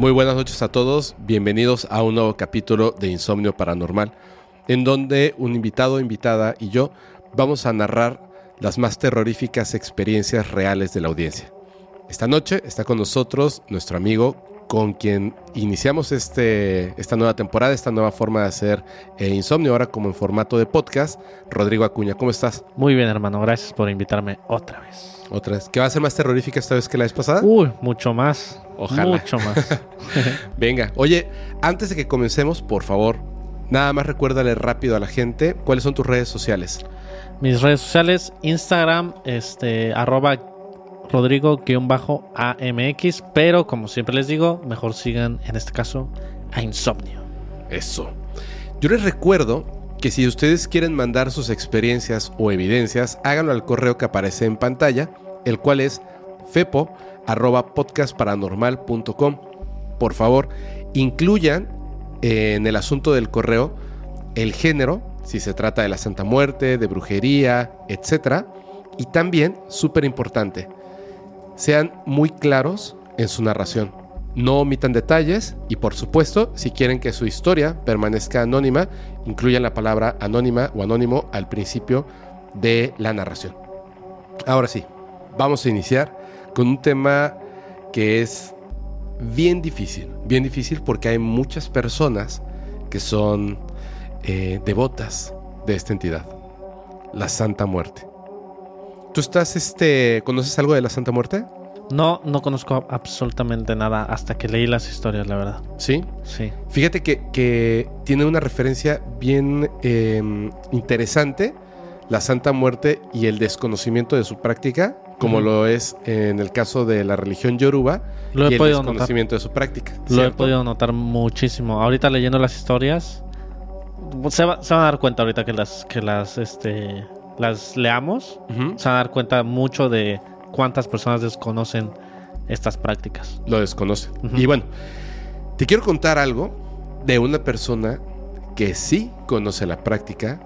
Muy buenas noches a todos, bienvenidos a un nuevo capítulo de Insomnio Paranormal, en donde un invitado, invitada y yo vamos a narrar las más terroríficas experiencias reales de la audiencia. Esta noche está con nosotros nuestro amigo con quien iniciamos este, esta nueva temporada, esta nueva forma de hacer eh, Insomnio, ahora como en formato de podcast. Rodrigo Acuña, ¿cómo estás? Muy bien, hermano, gracias por invitarme otra vez. Otra vez. ¿Qué va a ser más terrorífica esta vez que la vez pasada? Uy, mucho más. Ojalá. Mucho más. Venga, oye, antes de que comencemos, por favor, nada más recuérdale rápido a la gente cuáles son tus redes sociales. Mis redes sociales, Instagram, este, arroba Rodrigo-AMX, pero como siempre les digo, mejor sigan en este caso a Insomnio. Eso. Yo les recuerdo que si ustedes quieren mandar sus experiencias o evidencias, háganlo al correo que aparece en pantalla, el cual es fepo.podcastparanormal.com. Por favor, incluyan en el asunto del correo el género, si se trata de la Santa Muerte, de brujería, etc. Y también, súper importante, sean muy claros en su narración. No omitan detalles y por supuesto, si quieren que su historia permanezca anónima, incluyan la palabra anónima o anónimo al principio de la narración. Ahora sí, vamos a iniciar con un tema que es bien difícil, bien difícil porque hay muchas personas que son eh, devotas de esta entidad, la Santa Muerte. ¿Tú estás, este, conoces algo de la Santa Muerte? No, no conozco absolutamente nada hasta que leí las historias, la verdad. ¿Sí? Sí. Fíjate que, que tiene una referencia bien eh, interesante, la Santa Muerte y el desconocimiento de su práctica, como lo es en el caso de la religión yoruba Lo y he el podido notar. desconocimiento de su práctica. Lo he podido notar muchísimo. Ahorita leyendo las historias, se, va- se van a dar cuenta ahorita que las, que las, este, las leamos. Ujú. Se van a dar cuenta mucho de cuántas personas desconocen estas prácticas. Lo desconoce. Ujú. Y bueno, te quiero contar algo de una persona que sí conoce la práctica,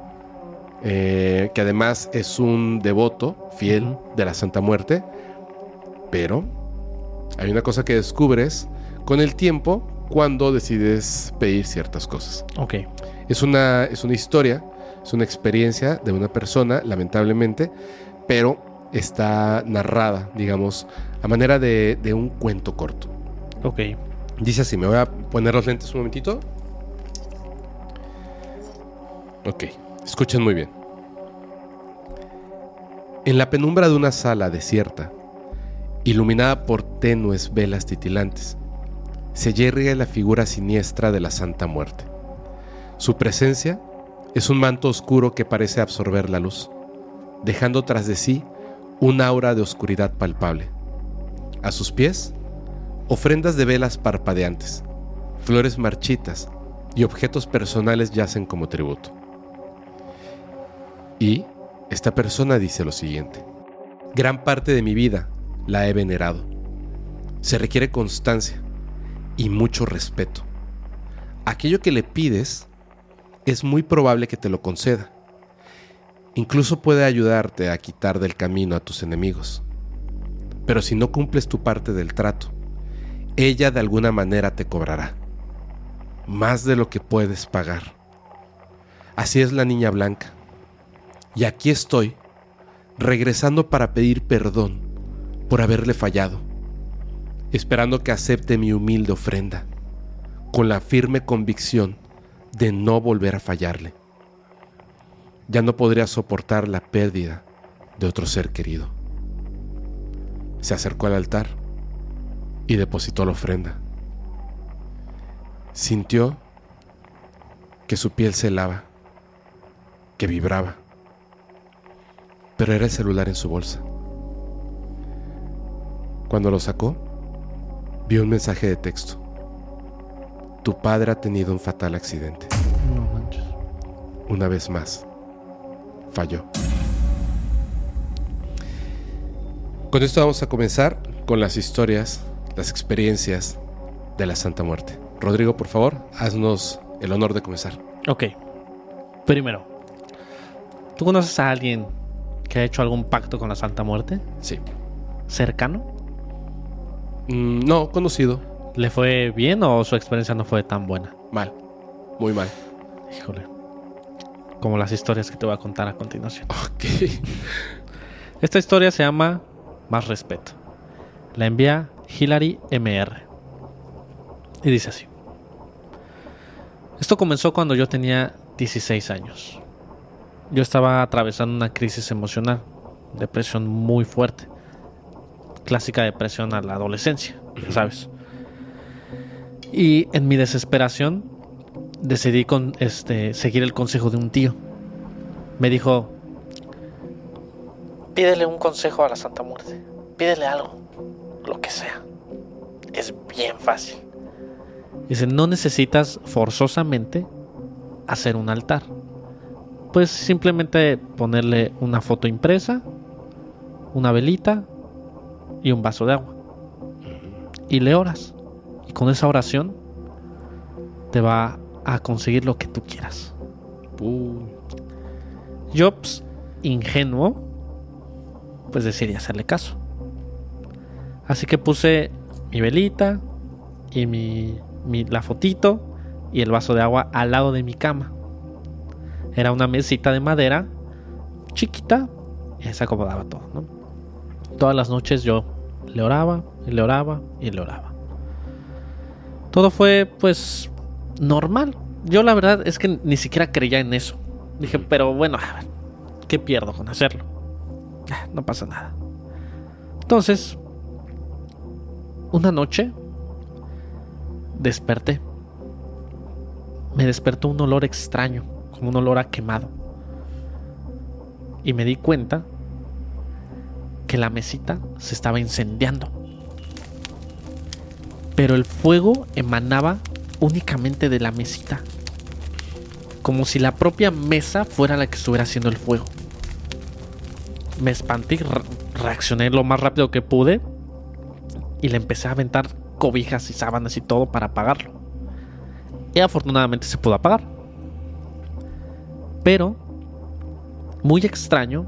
eh, que además es un devoto fiel de la Santa Muerte, pero hay una cosa que descubres con el tiempo cuando decides pedir ciertas cosas. Ok. Es una, es una historia, es una experiencia de una persona, lamentablemente, pero está narrada, digamos, a manera de, de un cuento corto. Ok. Dice así, me voy a poner los lentes un momentito. Ok, escuchen muy bien. En la penumbra de una sala desierta, iluminada por tenues velas titilantes, se yergue la figura siniestra de la Santa Muerte. Su presencia es un manto oscuro que parece absorber la luz, dejando tras de sí un aura de oscuridad palpable. A sus pies, ofrendas de velas parpadeantes, flores marchitas y objetos personales yacen como tributo. Y esta persona dice lo siguiente. Gran parte de mi vida la he venerado. Se requiere constancia y mucho respeto. Aquello que le pides es muy probable que te lo conceda. Incluso puede ayudarte a quitar del camino a tus enemigos. Pero si no cumples tu parte del trato, ella de alguna manera te cobrará. Más de lo que puedes pagar. Así es la niña blanca. Y aquí estoy, regresando para pedir perdón por haberle fallado, esperando que acepte mi humilde ofrenda, con la firme convicción de no volver a fallarle. Ya no podría soportar la pérdida de otro ser querido. Se acercó al altar y depositó la ofrenda. Sintió que su piel se helaba, que vibraba, pero era el celular en su bolsa. Cuando lo sacó, vio un mensaje de texto. Tu padre ha tenido un fatal accidente. No manches. Una vez más, falló. Con esto vamos a comenzar con las historias, las experiencias de la Santa Muerte. Rodrigo, por favor, haznos el honor de comenzar. Ok. Primero, ¿tú conoces a alguien que ha hecho algún pacto con la Santa Muerte? Sí. ¿Cercano? Mm, no, conocido. ¿Le fue bien o su experiencia no fue tan buena? Mal. Muy mal. Híjole. Como las historias que te voy a contar a continuación. Ok. Esta historia se llama Más Respeto. La envía Hilary MR. Y dice así. Esto comenzó cuando yo tenía 16 años. Yo estaba atravesando una crisis emocional, depresión muy fuerte. Clásica depresión a la adolescencia, sabes. Y en mi desesperación decidí con, este, seguir el consejo de un tío. Me dijo, pídele un consejo a la Santa Muerte. Pídele algo, lo que sea. Es bien fácil. Dice, no necesitas forzosamente hacer un altar. Pues simplemente ponerle una foto impresa, una velita y un vaso de agua. Y le oras. Con esa oración te va a conseguir lo que tú quieras. Uh, Yo, pues, ingenuo, pues decidí hacerle caso. Así que puse mi velita y mi, mi- la fotito y el vaso de agua al lado de mi cama. Era una mesita de madera chiquita y se acomodaba todo, ¿no? Todas las noches yo le oraba y le oraba y le oraba. Todo fue pues normal. Yo la verdad es que ni siquiera creía en eso. Dije, pero bueno, a ver, ¿qué pierdo con hacerlo? Ah, No pasa nada. Entonces, una noche desperté. Me despertó un olor extraño, como un olor a quemado. Y me di cuenta que la mesita se estaba incendiando. Pero el fuego emanaba únicamente de la mesita. Como si la propia mesa fuera la que estuviera haciendo el fuego. Me espanté reaccioné lo más rápido que pude. Y le empecé a aventar cobijas y sábanas y todo para apagarlo. Y afortunadamente se pudo apagar. Pero, muy extraño,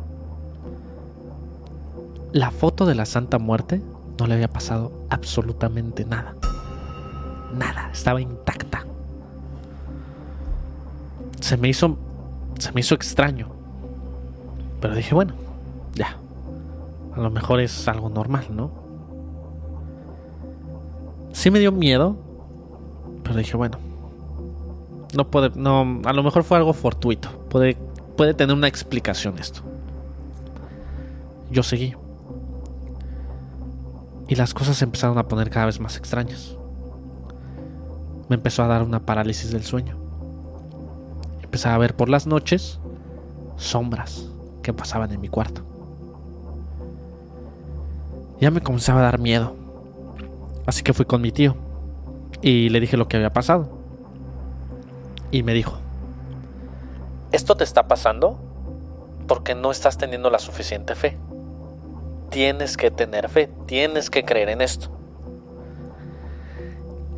la foto de la Santa Muerte no le había pasado absolutamente nada. Nada, estaba intacta. Se me hizo se me hizo extraño. Pero dije, bueno, ya. A lo mejor es algo normal, ¿no? Sí me dio miedo, pero dije, bueno, no puede, no, a lo mejor fue algo fortuito. Puede, puede tener una explicación esto. Yo seguí. Y las cosas se empezaron a poner cada vez más extrañas. Me empezó a dar una parálisis del sueño. Empecé a ver por las noches sombras que pasaban en mi cuarto. Ya me comenzaba a dar miedo. Así que fui con mi tío y le dije lo que había pasado. Y me dijo, ¿esto te está pasando? Porque no estás teniendo la suficiente fe. Tienes que tener fe, tienes que creer en esto.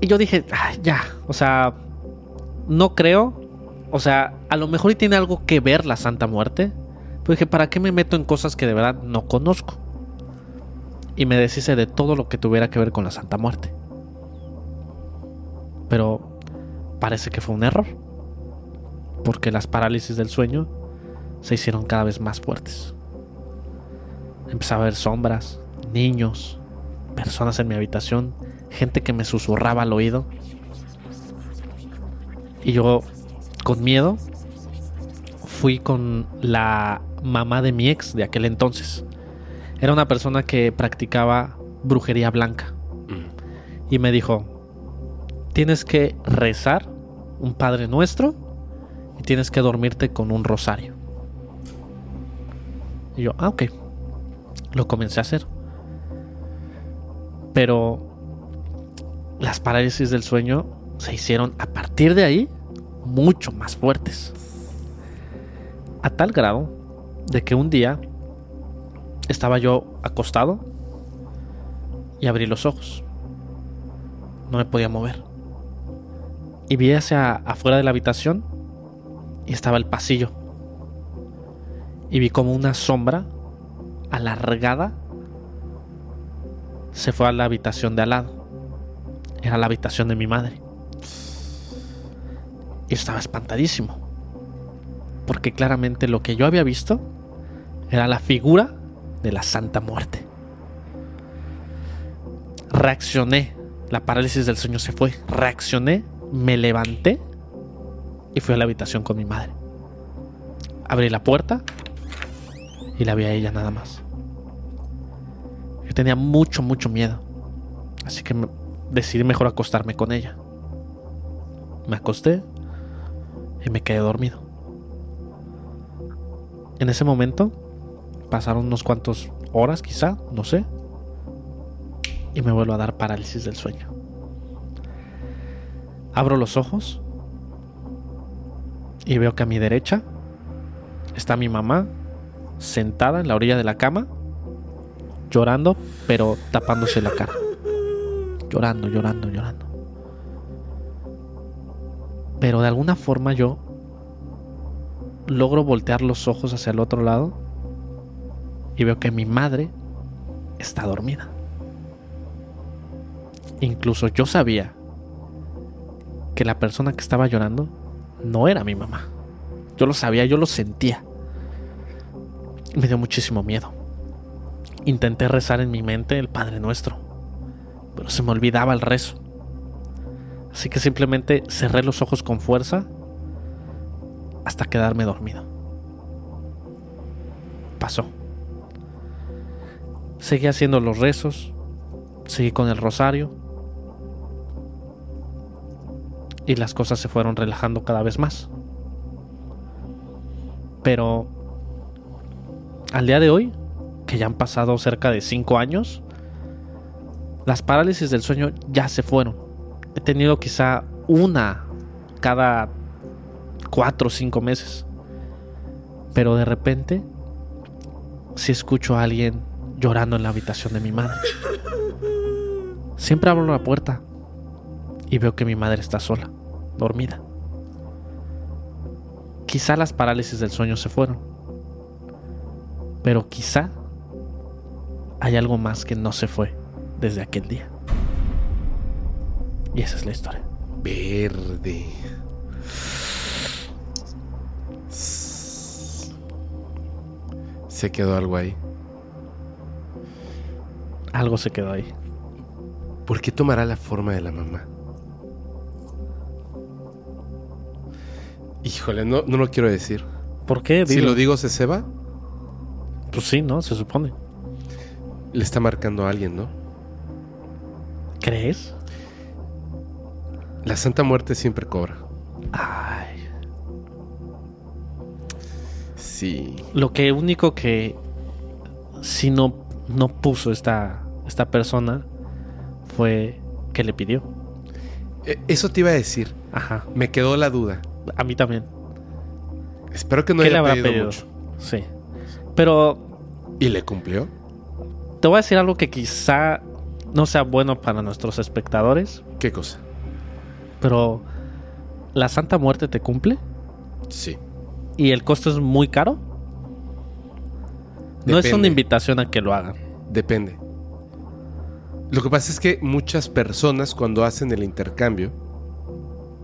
Y yo dije, "Ay, ya, o sea, no creo. O sea, a lo mejor tiene algo que ver la Santa Muerte. Pero dije, ¿para qué me meto en cosas que de verdad no conozco? Y me deshice de todo lo que tuviera que ver con la Santa Muerte. Pero parece que fue un error. Porque las parálisis del sueño se hicieron cada vez más fuertes. Empezaba a ver sombras, niños, personas en mi habitación, gente que me susurraba al oído. Y yo, con miedo, fui con la mamá de mi ex de aquel entonces. Era una persona que practicaba brujería blanca. mm, Y me dijo, tienes que rezar un Padre Nuestro y tienes que dormirte con un rosario. Y yo, ah, ok. Lo comencé a hacer. Pero las parálisis del sueño se hicieron a partir de ahí mucho más fuertes. A tal grado de que un día estaba yo acostado y abrí los ojos. No me podía mover. Y vi hacia afuera de la habitación y estaba el pasillo. Y vi como una sombra alargada se fue a la habitación de al lado. era la habitación de mi madre. Y estaba espantadísimo. Porque claramente lo que yo había visto era la figura de la Santa Muerte. Reaccioné. La parálisis del sueño se fue. Reaccioné, me levanté y fui a la habitación con mi madre. Abrí la puerta y la vi a ella nada más. Yo tenía mucho, mucho miedo. Así que decidí mejor acostarme con ella. Me acosté y me quedé dormido. En ese momento pasaron unos cuantos horas quizá, no sé. Y me vuelvo a dar parálisis del sueño. Abro los ojos y veo que a mi derecha está mi mamá sentada en la orilla de la cama, llorando, pero tapándose la cara. Llorando, llorando, llorando. Pero de alguna forma yo logro voltear los ojos hacia el otro lado y veo que mi madre está dormida. Incluso yo sabía que la persona que estaba llorando no era mi mamá. Yo lo sabía, yo lo sentía. Me dio muchísimo miedo. Intenté rezar en mi mente el Padre Nuestro, pero se me olvidaba el rezo. Así que simplemente cerré los ojos con fuerza hasta quedarme dormido. Pasó. Seguí haciendo los rezos, seguí con el rosario y las cosas se fueron relajando cada vez más. Pero al día de hoy, que ya han pasado cerca de 5 años, las parálisis del sueño ya se fueron. He tenido quizá una cada 4 o 5 meses. Pero de repente, si escucho a alguien llorando en la habitación de mi madre. Siempre abro la puerta y veo que mi madre está sola, dormida. Quizá las parálisis del sueño se fueron, pero quizá hay algo más que no se fue desde aquel día. Y esa es la historia. Verde. Se quedó algo ahí. Algo se quedó ahí. ¿Por qué tomará la forma de la mamá? Híjole, no, no lo quiero decir. ¿Por qué? Si lo digo, se ceba. Pues sí, ¿no? Se supone. Le está marcando a alguien, ¿no? ¿Crees? La Santa Muerte siempre cobra. Ay. Sí. Lo que único que sí no, no puso esta, esta persona fue que le pidió. E- Eso te iba a decir. Ajá. Me quedó la duda. A mí también. Espero que no ¿Qué le haya habrá pedido, pedido? mucho. Sí. Pero ¿Y le cumplió? te voy a decir algo que quizá no sea bueno para nuestros espectadores, ¿Qué cosa? pero la Santa Muerte te cumple Sí. y el costo es muy caro. No es una Depende. invitación a que lo hagan. Depende. Lo que pasa es que muchas personas cuando hacen el intercambio,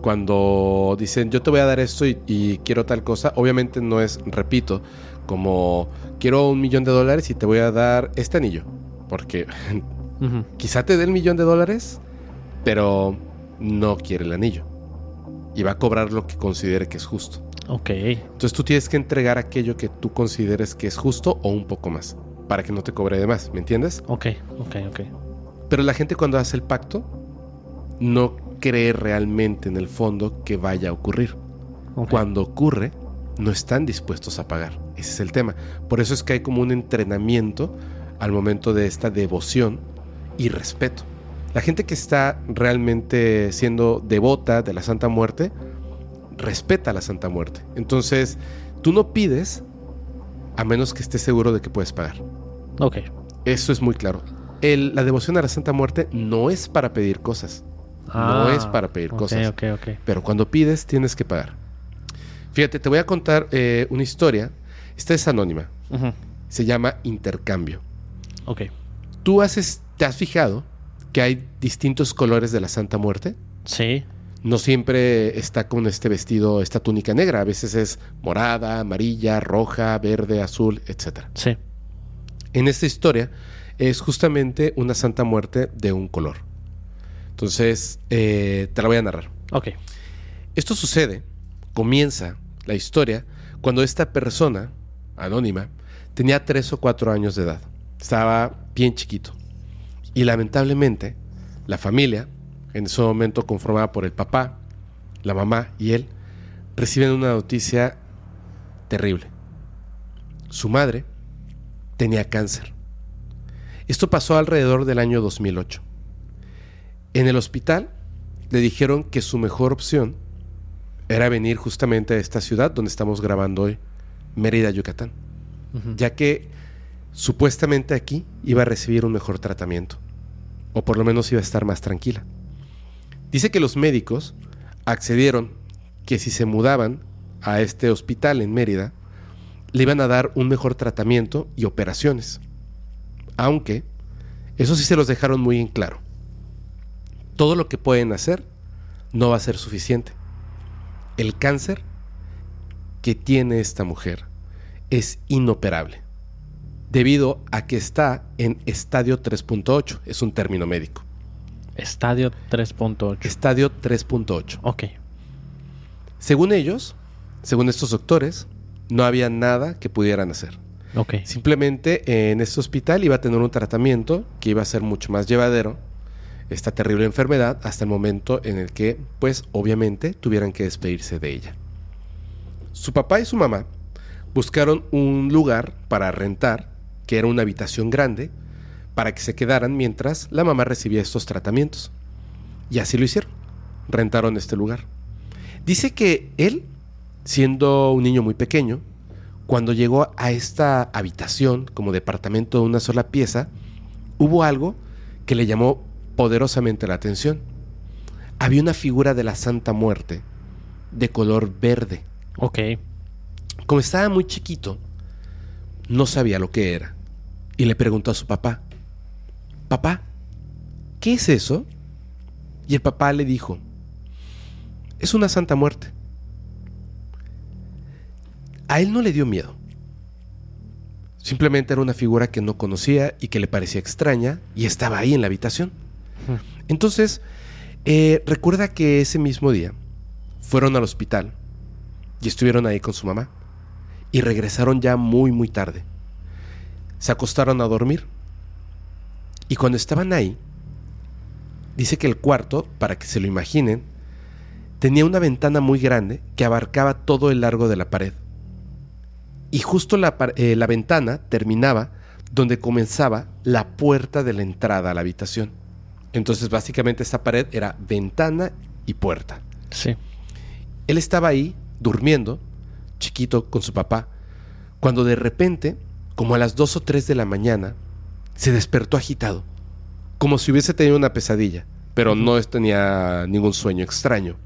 cuando dicen yo te voy a dar esto y, y quiero tal cosa, obviamente no es, repito, como quiero un millón de dólares y te voy a dar este anillo. Porque Ujú. quizá te dé el millón de dólares, pero no quiere el anillo. Y va a cobrar lo que considere que es justo. Ok. Entonces tú tienes que entregar aquello que tú consideres que es justo o un poco más, para que no te cobre de más, ¿me entiendes? Ok, ok, ok. Pero la gente cuando hace el pacto no cree realmente en el fondo que vaya a ocurrir. Cuando ocurre, no están dispuestos a pagar. Ese es el tema. Por eso es que hay como un entrenamiento al momento de esta devoción y respeto. La gente que está realmente siendo devota de la Santa Muerte, respeta a la Santa Muerte. Entonces, tú no pides a menos que estés seguro de que puedes pagar. Ok. Eso es muy claro. El- la devoción a la Santa Muerte no es para pedir cosas. no es para pedir Ah, cosas. Ok, ok. Pero cuando pides, tienes que pagar. Fíjate, te voy a contar eh, una historia. Esta es anónima. Se llama intercambio. Ok. Tú haces, te has fijado que hay distintos colores de la Santa Muerte. Sí. No siempre está con este vestido, esta túnica negra. A veces es morada, amarilla, roja, verde, azul, etc. Sí. En esta historia es justamente una Santa Muerte de un color. Entonces, eh, te la voy a narrar. Ok. Esto sucede, comienza la historia, cuando esta persona, anónima, tenía tres o cuatro años de edad. Estaba bien chiquito. Y lamentablemente, la familia, en ese momento conformada por el papá, la mamá y él, reciben una noticia terrible. Su madre tenía cáncer. Esto pasó alrededor del año 2008. En el hospital le dijeron que su mejor opción era venir justamente a esta ciudad donde estamos grabando hoy, Mérida, Yucatán, ya que supuestamente aquí iba a recibir un mejor tratamiento, o por lo menos iba a estar más tranquila. Dice que los médicos accedieron que si se mudaban a este hospital en Mérida, le iban a dar un mejor tratamiento y operaciones. Aunque, eso sí se los dejaron muy en claro. Todo lo que pueden hacer no va a ser suficiente. El cáncer que tiene esta mujer es inoperable, debido a que está en estadio 3.8, es un término médico. Estadio 3.8. Estadio 3.8. Ok. Según ellos, según estos doctores, no había nada que pudieran hacer. Ok. Simplemente en este hospital iba a tener un tratamiento que iba a ser mucho más llevadero esta terrible enfermedad hasta el momento en el que, pues obviamente, tuvieran que despedirse de ella. Su papá y su mamá buscaron un lugar para rentar, que era una habitación grande, para que se quedaran mientras la mamá recibía estos tratamientos. Y así lo hicieron. Rentaron este lugar. Dice que él, siendo un niño muy pequeño, cuando llegó a esta habitación como departamento de una sola pieza, hubo algo que le llamó poderosamente la atención. Había una figura de la Santa Muerte de color verde. Ok. Como estaba muy chiquito, no sabía lo que era. Y le preguntó a su papá, papá, ¿qué es eso? Y el papá le dijo, es una Santa Muerte. A él no le dio miedo. Simplemente era una figura que no conocía y que le parecía extraña y estaba ahí en la habitación. Entonces, eh, recuerda que ese mismo día fueron al hospital y estuvieron ahí con su mamá y regresaron ya muy muy tarde. Se acostaron a dormir y cuando estaban ahí, dice que el cuarto, para que se lo imaginen, tenía una ventana muy grande que abarcaba todo el largo de la pared. Y justo la, eh, la ventana terminaba donde comenzaba la puerta de la entrada a la habitación. Entonces básicamente esta pared era ventana y puerta. Sí. Él estaba ahí, durmiendo, chiquito, con su papá, cuando de repente, como a las 2 o 3 de la mañana, se despertó agitado, como si hubiese tenido una pesadilla, pero no tenía ningún sueño extraño.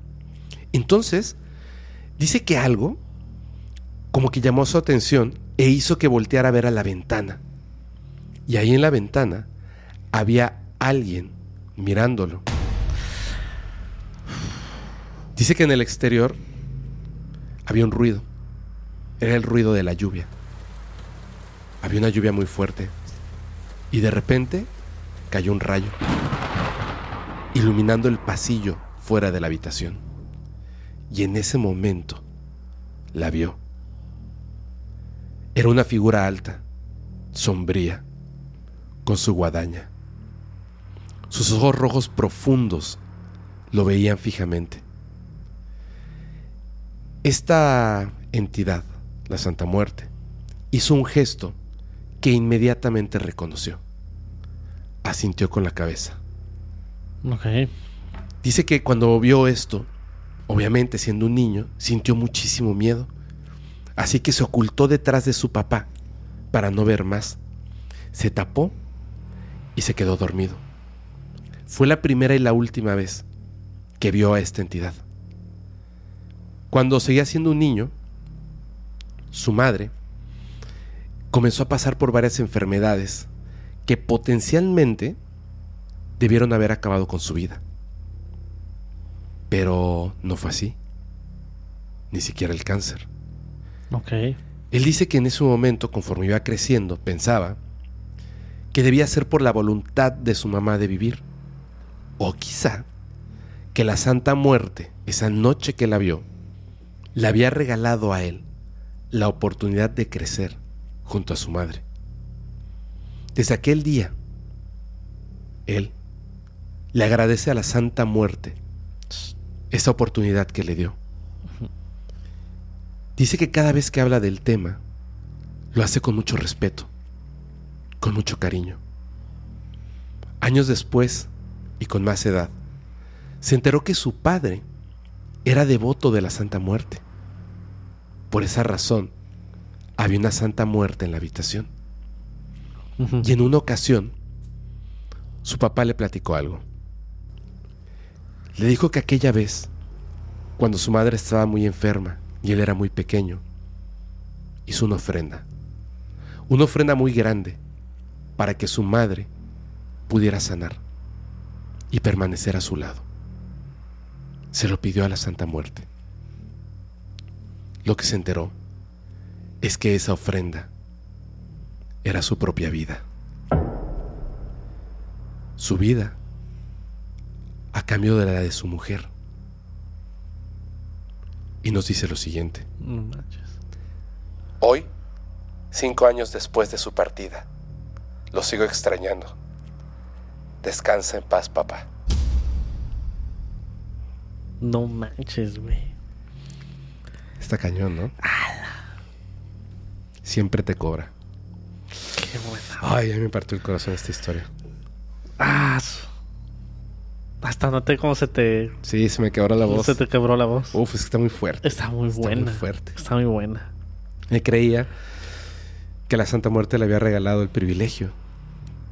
Entonces, dice que algo, como que llamó su atención e hizo que volteara a ver a la ventana. Y ahí en la ventana había alguien mirándolo. Dice que en el exterior había un ruido. Era el ruido de la lluvia. Había una lluvia muy fuerte. Y de repente cayó un rayo, iluminando el pasillo fuera de la habitación. Y en ese momento la vio. Era una figura alta, sombría, con su guadaña. Sus ojos rojos profundos lo veían fijamente. Esta entidad, la Santa Muerte, hizo un gesto que inmediatamente reconoció. Asintió con la cabeza. Ok. Dice que cuando vio esto, obviamente siendo un niño, sintió muchísimo miedo. Así que se ocultó detrás de su papá para no ver más. Se tapó y se quedó dormido. Fue la primera y la última vez que vio a esta entidad. Cuando seguía siendo un niño, su madre comenzó a pasar por varias enfermedades que potencialmente debieron haber acabado con su vida. Pero no fue así. Ni siquiera el cáncer. Ok. Él dice que en ese momento, conforme iba creciendo, pensaba que debía ser por la voluntad de su mamá de vivir. O quizá que la Santa Muerte, esa noche que la vio, le había regalado a él la oportunidad de crecer junto a su madre. Desde aquel día, él le agradece a la Santa Muerte esa oportunidad que le dio. Dice que cada vez que habla del tema, lo hace con mucho respeto, con mucho cariño. Años después, y con más edad, se enteró que su padre era devoto de la Santa Muerte. Por esa razón, había una Santa Muerte en la habitación. Y en una ocasión, su papá le platicó algo. Le dijo que aquella vez, cuando su madre estaba muy enferma y él era muy pequeño, hizo una ofrenda. Una ofrenda muy grande para que su madre pudiera sanar y permanecer a su lado. Se lo pidió a la Santa Muerte. Lo que se enteró es que esa ofrenda era su propia vida. Su vida a cambio de la de su mujer. Y nos dice lo siguiente. Hoy, cinco años después de su partida, lo sigo extrañando. Descansa en paz, papá. No manches, güey. Está cañón, ¿no? Siempre te cobra. Qué buena. Ay, a mí me partió el corazón esta historia. Ah, hasta noté cómo se te, Sí, se me quebró la voz. se te quebró la voz. Uf, es que está muy fuerte. Está muy Está buena. muy fuerte. Está muy buena. Me creía que la Santa Muerte le había regalado el privilegio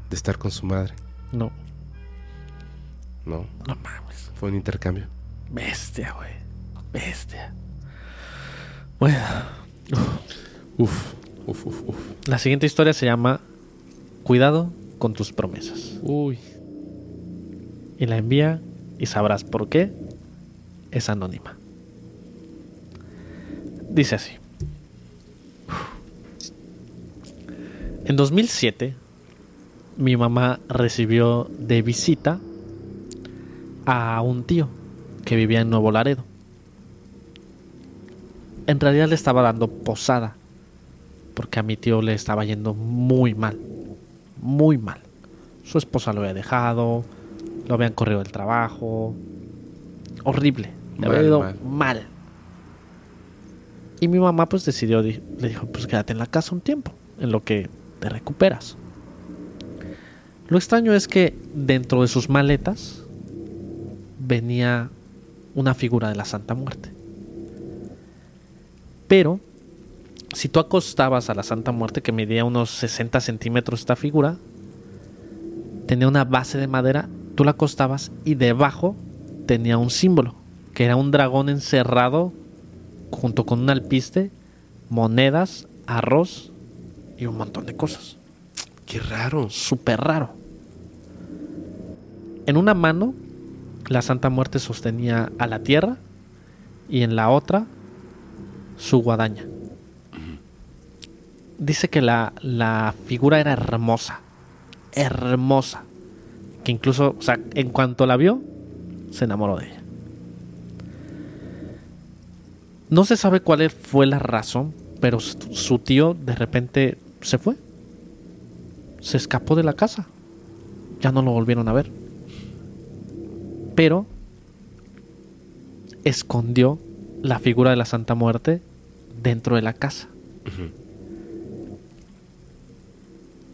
de estar con su madre. No, No, no mames. fue un intercambio. Bestia, güey. Bestia. Bueno, Uf, uf, uf, uf. la siguiente historia se llama Cuidado con tus promesas. Uy. Y la envía y sabrás por qué es anónima. Dice así. En 2007, mi mamá recibió de visita a un tío que vivía en Nuevo Laredo. En realidad le estaba dando posada porque a mi tío le estaba yendo muy mal, muy mal. Su esposa lo había dejado, lo habían corrido del trabajo, horrible, le había ido mal. mal. Y mi mamá pues decidió, di- le dijo, pues quédate en la casa un tiempo, en lo que te recuperas. Lo extraño es que dentro de sus maletas venía una figura de la Santa Muerte. Pero, si tú acostabas a la Santa Muerte, que medía unos 60 centímetros esta figura, tenía una base de madera, tú la acostabas y debajo tenía un símbolo, que era un dragón encerrado junto con un alpiste, monedas, arroz y un montón de cosas. Qué raro. Súper raro. En una mano, la Santa Muerte sostenía a la tierra y en la otra, su guadaña. Dice que la, la figura era hermosa. Hermosa. Que incluso, o sea, en cuanto la vio, se enamoró de ella. No se sabe cuál fue la razón, pero su tío de repente se fue. Se escapó de la casa. Ya no lo volvieron a ver. Pero escondió la figura de la Santa Muerte dentro de la casa.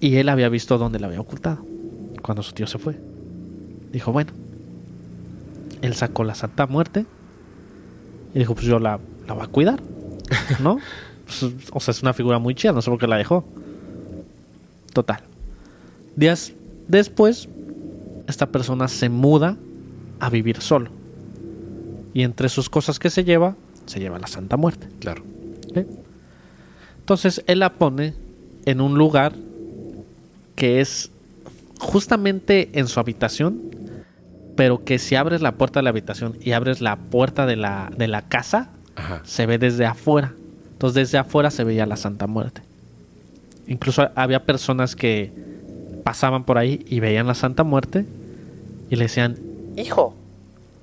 Y él había visto dónde la había ocultado cuando su tío se fue. Dijo, bueno, él sacó la Santa Muerte y dijo, pues yo la, la voy a cuidar, ¿no? Pues, o sea, es una figura muy chida, no sé por qué la dejó. Total. Días después, esta persona se muda a vivir solo. Y entre sus cosas que se lleva, se lleva la Santa Muerte. Claro. Entonces él la pone en un lugar que es justamente en su habitación, pero que si abres la puerta de la habitación y abres la puerta de la, de la casa, Ajá. se ve desde afuera. Entonces desde afuera se veía la Santa Muerte. Incluso había personas que pasaban por ahí y veían la Santa Muerte y le decían, hijo,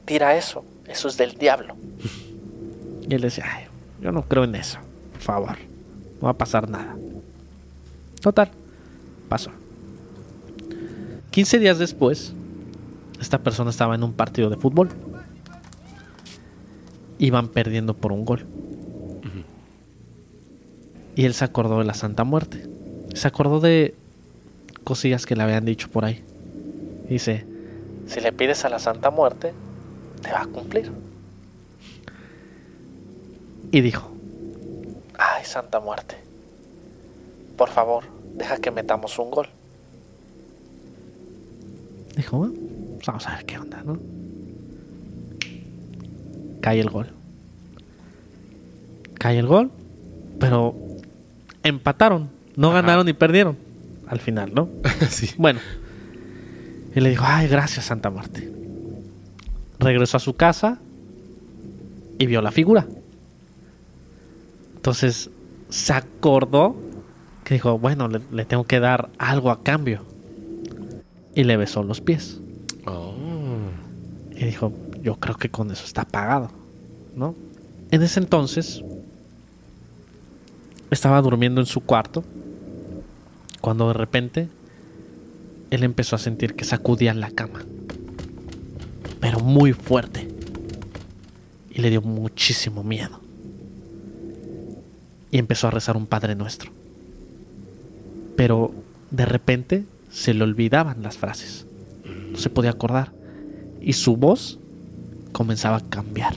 tira eso, eso es del diablo. Y él decía, "Ay, yo no creo en eso, por favor, no va a pasar nada. Total, pasó. 15 días después, esta persona estaba en un partido de fútbol. Iban perdiendo por un gol. Y él se acordó de la Santa Muerte. Se acordó de cosillas que le habían dicho por ahí. Dice, si le pides a la Santa Muerte, te va a cumplir. Y dijo, ay Santa Muerte, por favor, deja que metamos un gol. Dijo, "Bueno, pues vamos a ver qué onda, ¿no? Cae el gol. Cae el gol, pero empataron. No Ajá. ganaron ni perdieron. Al final, ¿no? sí. Bueno. Y le dijo, ay, gracias Santa Muerte. Regresó a su casa y vio la figura. Entonces se acordó que dijo, bueno, le, le tengo que dar algo a cambio. Y le besó los pies. Oh. Y dijo, yo creo que con eso está pagado, ¿no? En ese entonces estaba durmiendo en su cuarto cuando de repente él empezó a sentir que sacudía la cama, pero muy fuerte. Y le dio muchísimo miedo. Y empezó a rezar un Padre Nuestro. Pero de repente se le olvidaban las frases. No se podía acordar y su voz comenzaba a cambiar.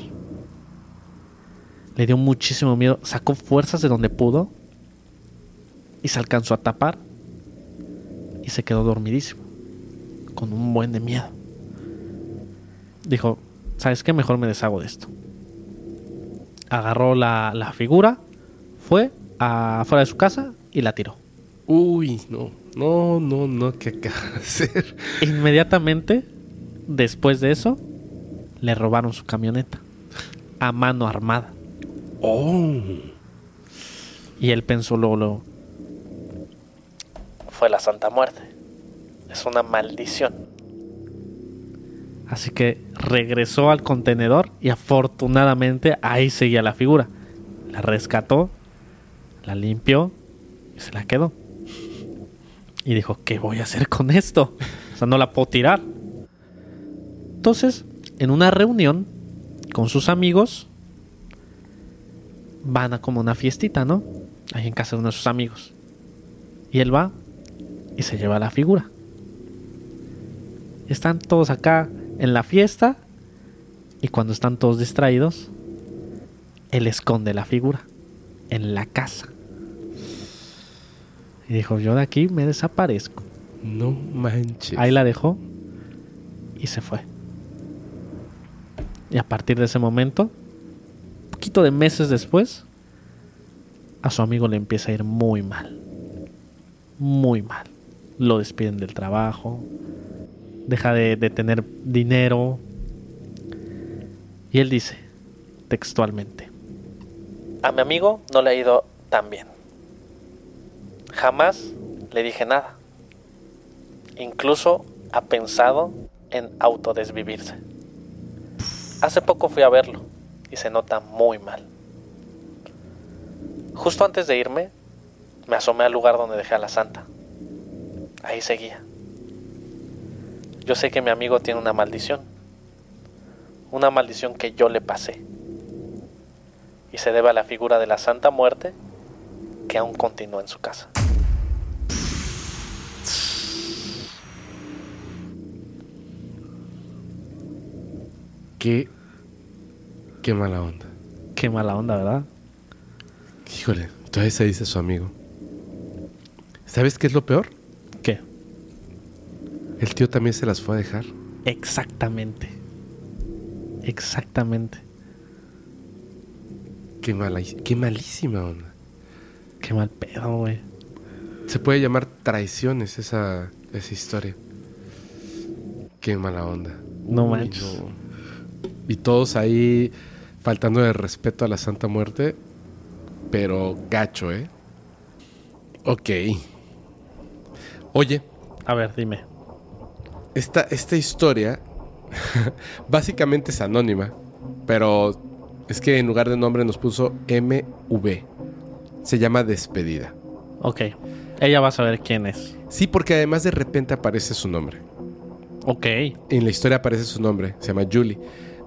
Le dio muchísimo miedo, sacó fuerzas de donde pudo y se alcanzó a tapar y se quedó dormidísimo, con un buen de miedo. Dijo, ¿sabes qué? Mejor me deshago de esto. Agarró la, la figura, fue afuera de su casa y la tiró. Uy, no. No, no, no. ¿Qué acaba de hacer? Inmediatamente, después de eso, le robaron su camioneta a mano armada. Oh. Y él pensó luego, luego, fue la Santa Muerte. Es una maldición. Así que regresó al contenedor y afortunadamente ahí seguía la figura. La rescató, la limpió y se la quedó. Y dijo, ¿qué voy a hacer con esto? O sea, no la puedo tirar. Entonces, en una reunión con sus amigos, van a como una fiestita, ¿no? Ahí en casa de uno de sus amigos. Y él va y se lleva la figura. Están todos acá en la fiesta y cuando están todos distraídos, él esconde la figura en la casa. Y dijo, yo de aquí me desaparezco. No manches. Ahí la dejó y se fue. Y a partir de ese momento, un poquito de meses después, a su amigo le empieza a ir muy mal. Muy mal. Lo despiden del trabajo. Deja de, tener dinero. Y él dice, textualmente, a mi amigo no le ha ido tan bien. Jamás le dije nada. Incluso ha pensado en autodesvivirse. Hace poco fui a verlo y se nota muy mal. Justo antes de irme, me asomé al lugar donde dejé a la santa. Ahí seguía. Yo sé que mi amigo tiene una maldición. Una maldición que yo le pasé. Y se debe a la figura de la Santa Muerte que aún continúa en su casa. Qué. Qué mala onda. Qué mala onda, ¿verdad? Híjole, todavía se dice su amigo. ¿Sabes qué es lo peor? El tío también se las fue a dejar. Exactamente. Exactamente. Qué mala, qué malísima onda. Qué mal pedo, güey. Se puede llamar traiciones esa, esa historia. Qué mala onda. No Uy, manches. no. Y todos ahí faltando de respeto a la Santa Muerte, pero gacho, ¿eh? Ok. Oye, A ver, dime. Esta, esta historia básicamente es anónima, pero es que en lugar de nombre nos puso MV. Se llama Despedida. Ok. Ella va a saber quién es. Sí, porque además de repente aparece su nombre. Ok. En la historia aparece su nombre, se llama Julie.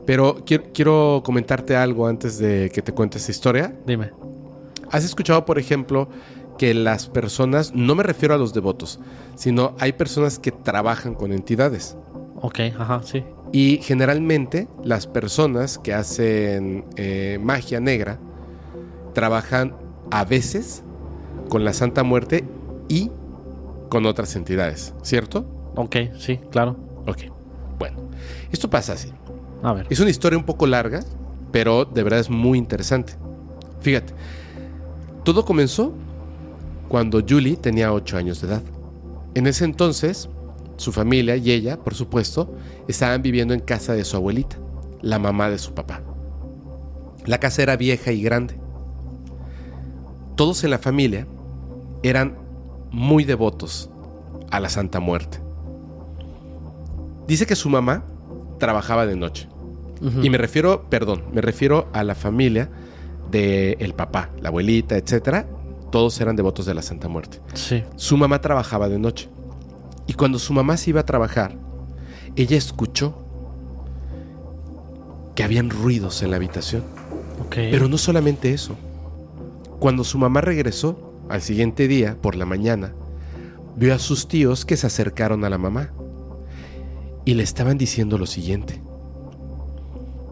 Pero quiero, quiero comentarte algo antes de que te cuente esta historia. Dime. ¿Has escuchado, por ejemplo, que las personas, no me refiero a los devotos, sino hay personas que trabajan con entidades? Ok, ajá, sí. Y generalmente las personas que hacen eh, magia negra trabajan a veces con la Santa Muerte y con otras entidades, ¿cierto? Ok, sí, claro. Ok. Bueno, esto pasa así. A ver. Es una historia un poco larga, pero de verdad es muy interesante. Fíjate, todo comenzó cuando Julie tenía 8 años de edad. En ese entonces, su familia y ella, por supuesto, estaban viviendo en casa de su abuelita, la mamá de su papá. La casa era vieja y grande. Todos en la familia eran muy devotos a la Santa Muerte. Dice que su mamá trabajaba de noche. Y me refiero, perdón, me refiero a la familia del papá, la abuelita, etcétera. Todos eran devotos de la Santa Muerte. Sí. Su mamá trabajaba de noche. Y cuando su mamá se iba a trabajar, ella escuchó que habían ruidos en la habitación. Ok. Pero no solamente eso. Cuando su mamá regresó al siguiente día, por la mañana, vio a sus tíos que se acercaron a la mamá y le estaban diciendo lo siguiente.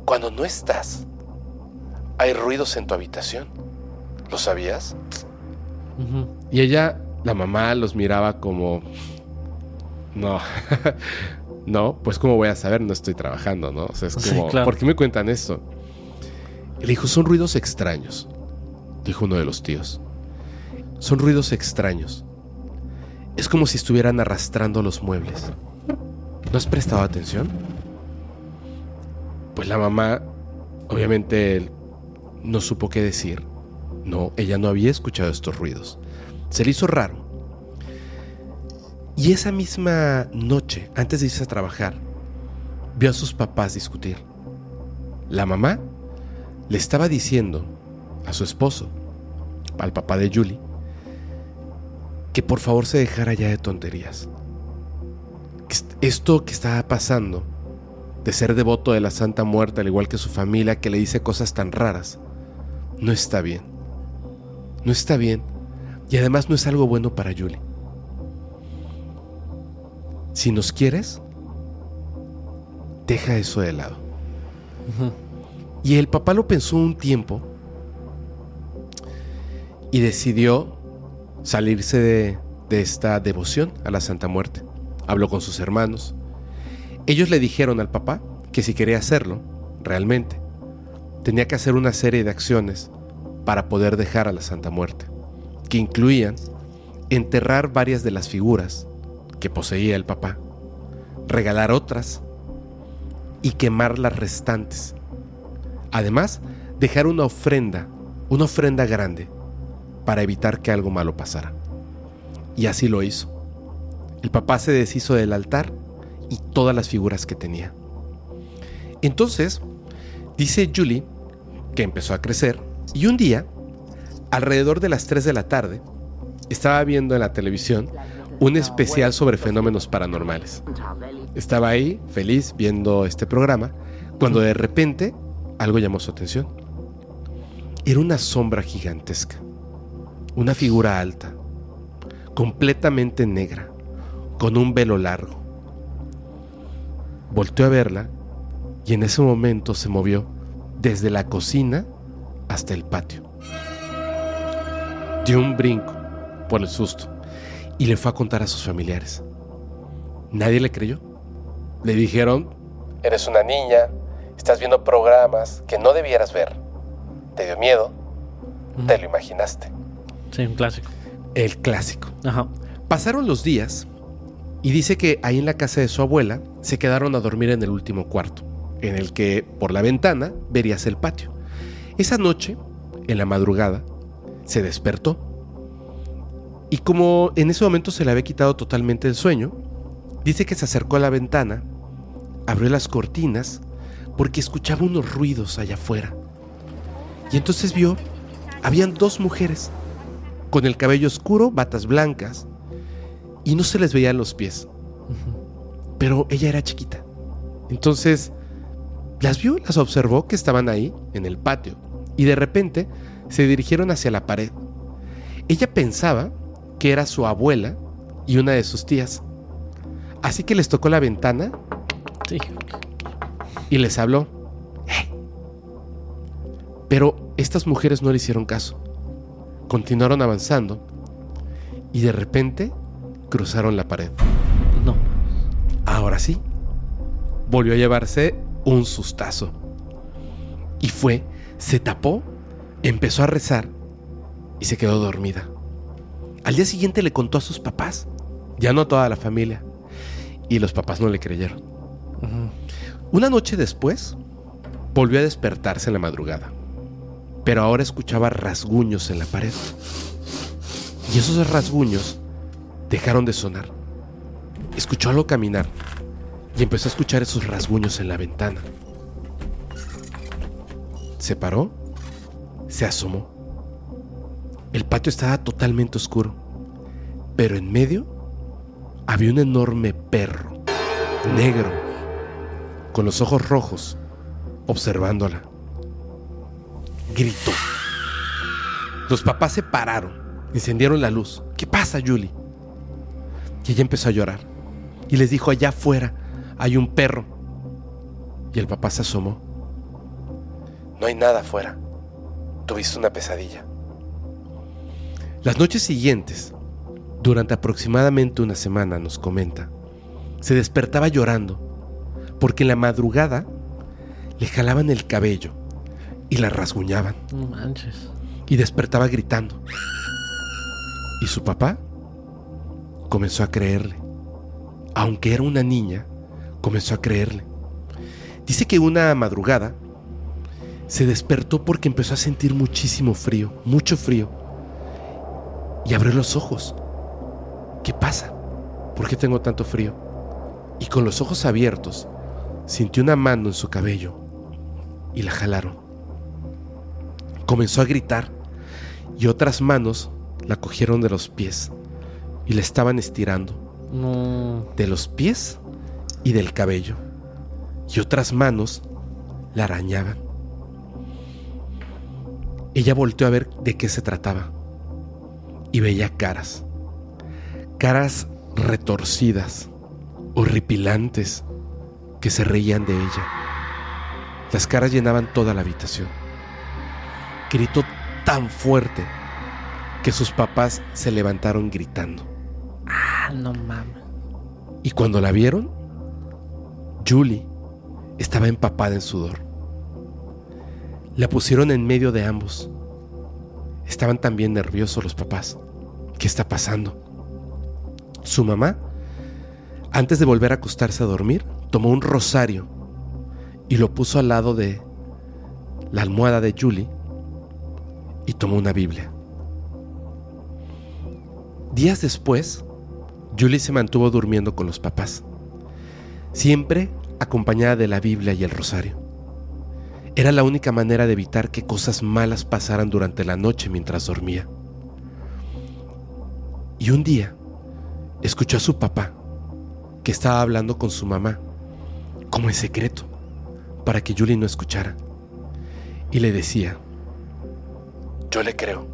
Cuando no estás, hay ruidos en tu habitación. ¿Lo sabías? Y ella, la mamá, los miraba como... No, no, pues cómo voy a saber, no estoy trabajando, ¿no? O sea, es Sí, como, claro. ¿por qué me cuentan esto? Le dijo, son ruidos extraños, dijo uno de los tíos. Son ruidos extraños. Es como si estuvieran arrastrando los muebles. ¿No has prestado atención? Pues la mamá, obviamente, no supo qué decir. No, ella no había escuchado estos ruidos. Se le hizo raro. Y esa misma noche, antes de irse a trabajar, vio a sus papás discutir. La mamá le estaba diciendo a su esposo, al papá de Julie, que por favor se dejara ya de tonterías. Esto que estaba pasando, de ser devoto de la Santa Muerte, al igual que su familia, que le dice cosas tan raras, no está bien. No está bien. Y además no es algo bueno para Julie. Si nos quieres, deja eso de lado. Y el papá lo pensó un tiempo y decidió salirse de, de esta devoción a la Santa Muerte. Habló con sus hermanos. Ellos le dijeron al papá que si quería hacerlo, realmente, tenía que hacer una serie de acciones para poder dejar a la Santa Muerte, que incluían enterrar varias de las figuras que poseía el papá, regalar otras y quemar las restantes. Además, dejar una ofrenda, una ofrenda grande, para evitar que algo malo pasara. Y así lo hizo. El papá se deshizo del altar y todas las figuras que tenía. Entonces, dice Julie que empezó a crecer y un día, alrededor de las 3 de la tarde, estaba viendo en la televisión un especial sobre fenómenos paranormales. Estaba ahí, feliz, viendo este programa, cuando de repente algo llamó su atención. Era una sombra gigantesca, una figura alta, completamente negra, con un velo largo. Volteó a verla y en ese momento se movió desde la cocina hasta el patio. Dio un brinco por el susto y le fue a contar a sus familiares. Nadie le creyó. Le dijeron, eres una niña, estás viendo programas que no debieras ver. ¿Te dio miedo? Te lo imaginaste. Sí, un clásico. El clásico. Ajá. Pasaron los días Y dice que ahí en la casa de su abuela se quedaron a dormir en el último cuarto, en el que por la ventana verías el patio. Esa noche, en la madrugada, se despertó. Y como en ese momento se le había quitado totalmente el sueño, dice que se acercó a la ventana, abrió las cortinas, porque escuchaba unos ruidos allá afuera. Y entonces vio, habían dos mujeres, con el cabello oscuro, batas blancas, y no se les veían los pies. Pero ella era chiquita. Entonces, las vio, las observó que estaban ahí, en el patio, y de repente se dirigieron hacia la pared. Ella pensaba que era su abuela y una de sus tías. Así que les tocó la ventana Sí. y les habló. Pero estas mujeres no le hicieron caso. Continuaron avanzando y de repente cruzaron la pared. No. Ahora sí, volvió a llevarse un sustazo. Y fue, se tapó, empezó a rezar y se quedó dormida. Al día siguiente le contó a sus papás, ya no a toda la familia, y los papás no le creyeron. Una noche después, volvió a despertarse en la madrugada, pero ahora escuchaba rasguños en la pared. Y esos rasguños dejaron de sonar. Escuchó algo caminar y empezó a escuchar esos rasguños en la ventana. Se paró, se asomó. El patio estaba totalmente oscuro, pero en medio había un enorme perro, negro, con los ojos rojos, observándola. Gritó. Los papás se pararon, encendieron la luz. ¿Qué pasa, Julie? Y ella empezó a llorar. Y les dijo, allá afuera hay un perro. Y el papá se asomó. No hay nada afuera. Tuviste una pesadilla. Las noches siguientes, durante aproximadamente una semana, nos comenta, se despertaba llorando porque en la madrugada le jalaban el cabello y la rasguñaban No manches. y despertaba gritando. Y su papá comenzó a creerle. Aunque era una niña, comenzó a creerle. Dice que una madrugada se despertó porque empezó a sentir muchísimo frío, mucho frío. Y abrió los ojos. ¿Qué pasa? ¿Por qué tengo tanto frío? Y con los ojos abiertos, sintió una mano en su cabello y la jalaron. Comenzó a gritar y otras manos la cogieron de los pies y la estaban estirando No. de los pies y del cabello. Y otras manos la arañaban. Ella volteó a ver de qué se trataba. Y veía caras. Caras retorcidas, horripilantes, que se reían de ella. Las caras llenaban toda la habitación. Gritó tan fuerte que sus papás se levantaron gritando. Ah, no mames. Y cuando la vieron, Julie estaba empapada en sudor. La pusieron en medio de ambos. Estaban también nerviosos los papás. ¿Qué está pasando? Su mamá, antes de volver a acostarse a dormir, tomó un rosario y lo puso al lado de la almohada de Julie y tomó una Biblia. Días después, Julie se mantuvo durmiendo con los papás, siempre acompañada de la Biblia y el rosario. Era la única manera de evitar que cosas malas pasaran durante la noche mientras dormía. Y un día, escuchó a su papá, que estaba hablando con su mamá, como en secreto, para que Julie no escuchara. Y le decía, yo le creo.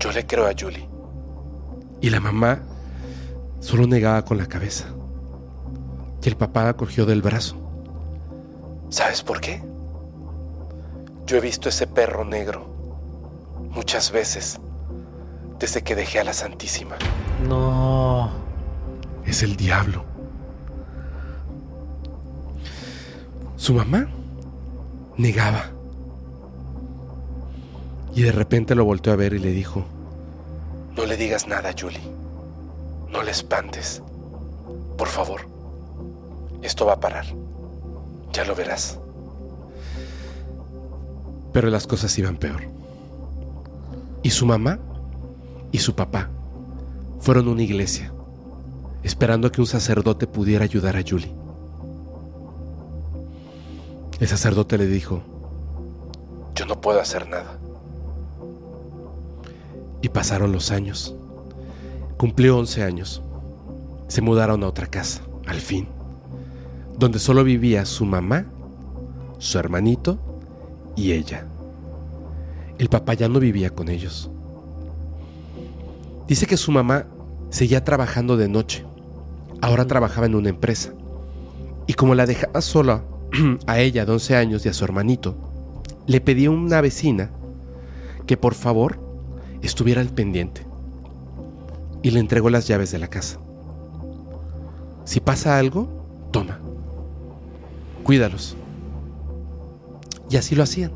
Yo le creo a Julie. Y la mamá solo negaba con la cabeza. Y el papá la cogió del brazo. ¿Sabes por qué? Yo he visto ese perro negro muchas veces desde que dejé a la Santísima. No. Es el diablo. Su mamá negaba. Y de repente lo volteó a ver y le dijo, no le digas nada, Julie. no le espantes. Por favor, esto va a parar. Ya lo verás. Pero las cosas iban peor. Y su mamá y su papá fueron a una iglesia, esperando que un sacerdote pudiera ayudar a Julie. El sacerdote le dijo, yo no puedo hacer nada. Y pasaron los años. Cumplió 11 años. Se mudaron a otra casa, al fin, donde solo vivía su mamá, su hermanito y ella. El papá ya no vivía con ellos. Dice que su mamá seguía trabajando de noche. Ahora trabajaba en una empresa. Y como la dejaba sola a ella de 11 años y a su hermanito, le pedí a una vecina que por favor estuviera al pendiente y le entregó las llaves de la casa. Si pasa algo, toma. Cuídalos. Y así lo hacían.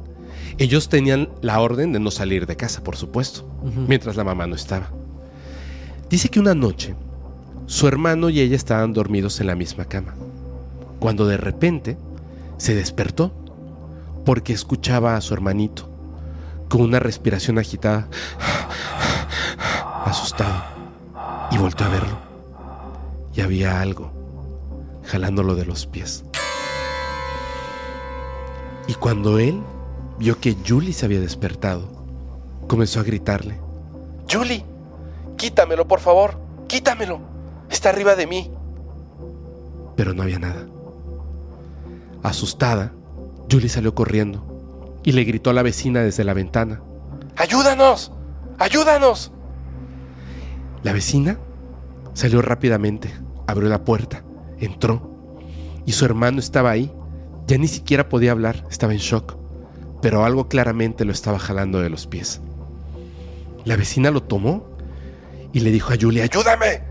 Ellos tenían la orden de no salir de casa, por supuesto, mientras la mamá no estaba. Dice que una noche su hermano y ella estaban dormidos en la misma cama, cuando de repente se despertó porque escuchaba a su hermanito con una respiración agitada, asustado, y volvió a verlo. Y había algo jalándolo de los pies. Y cuando él vio que Julie se había despertado, comenzó a gritarle, Julie, quítamelo por favor, quítamelo, está arriba de mí. Pero no había nada. Asustada, Julie salió corriendo y le gritó a la vecina desde la ventana. ¡Ayúdanos! ¡Ayúdanos! La vecina salió rápidamente, abrió la puerta, entró y su hermano estaba ahí. Ya ni siquiera podía hablar, estaba en shock, pero algo claramente lo estaba jalando de los pies. La vecina lo tomó y le dijo a Julie, ¡ayúdame!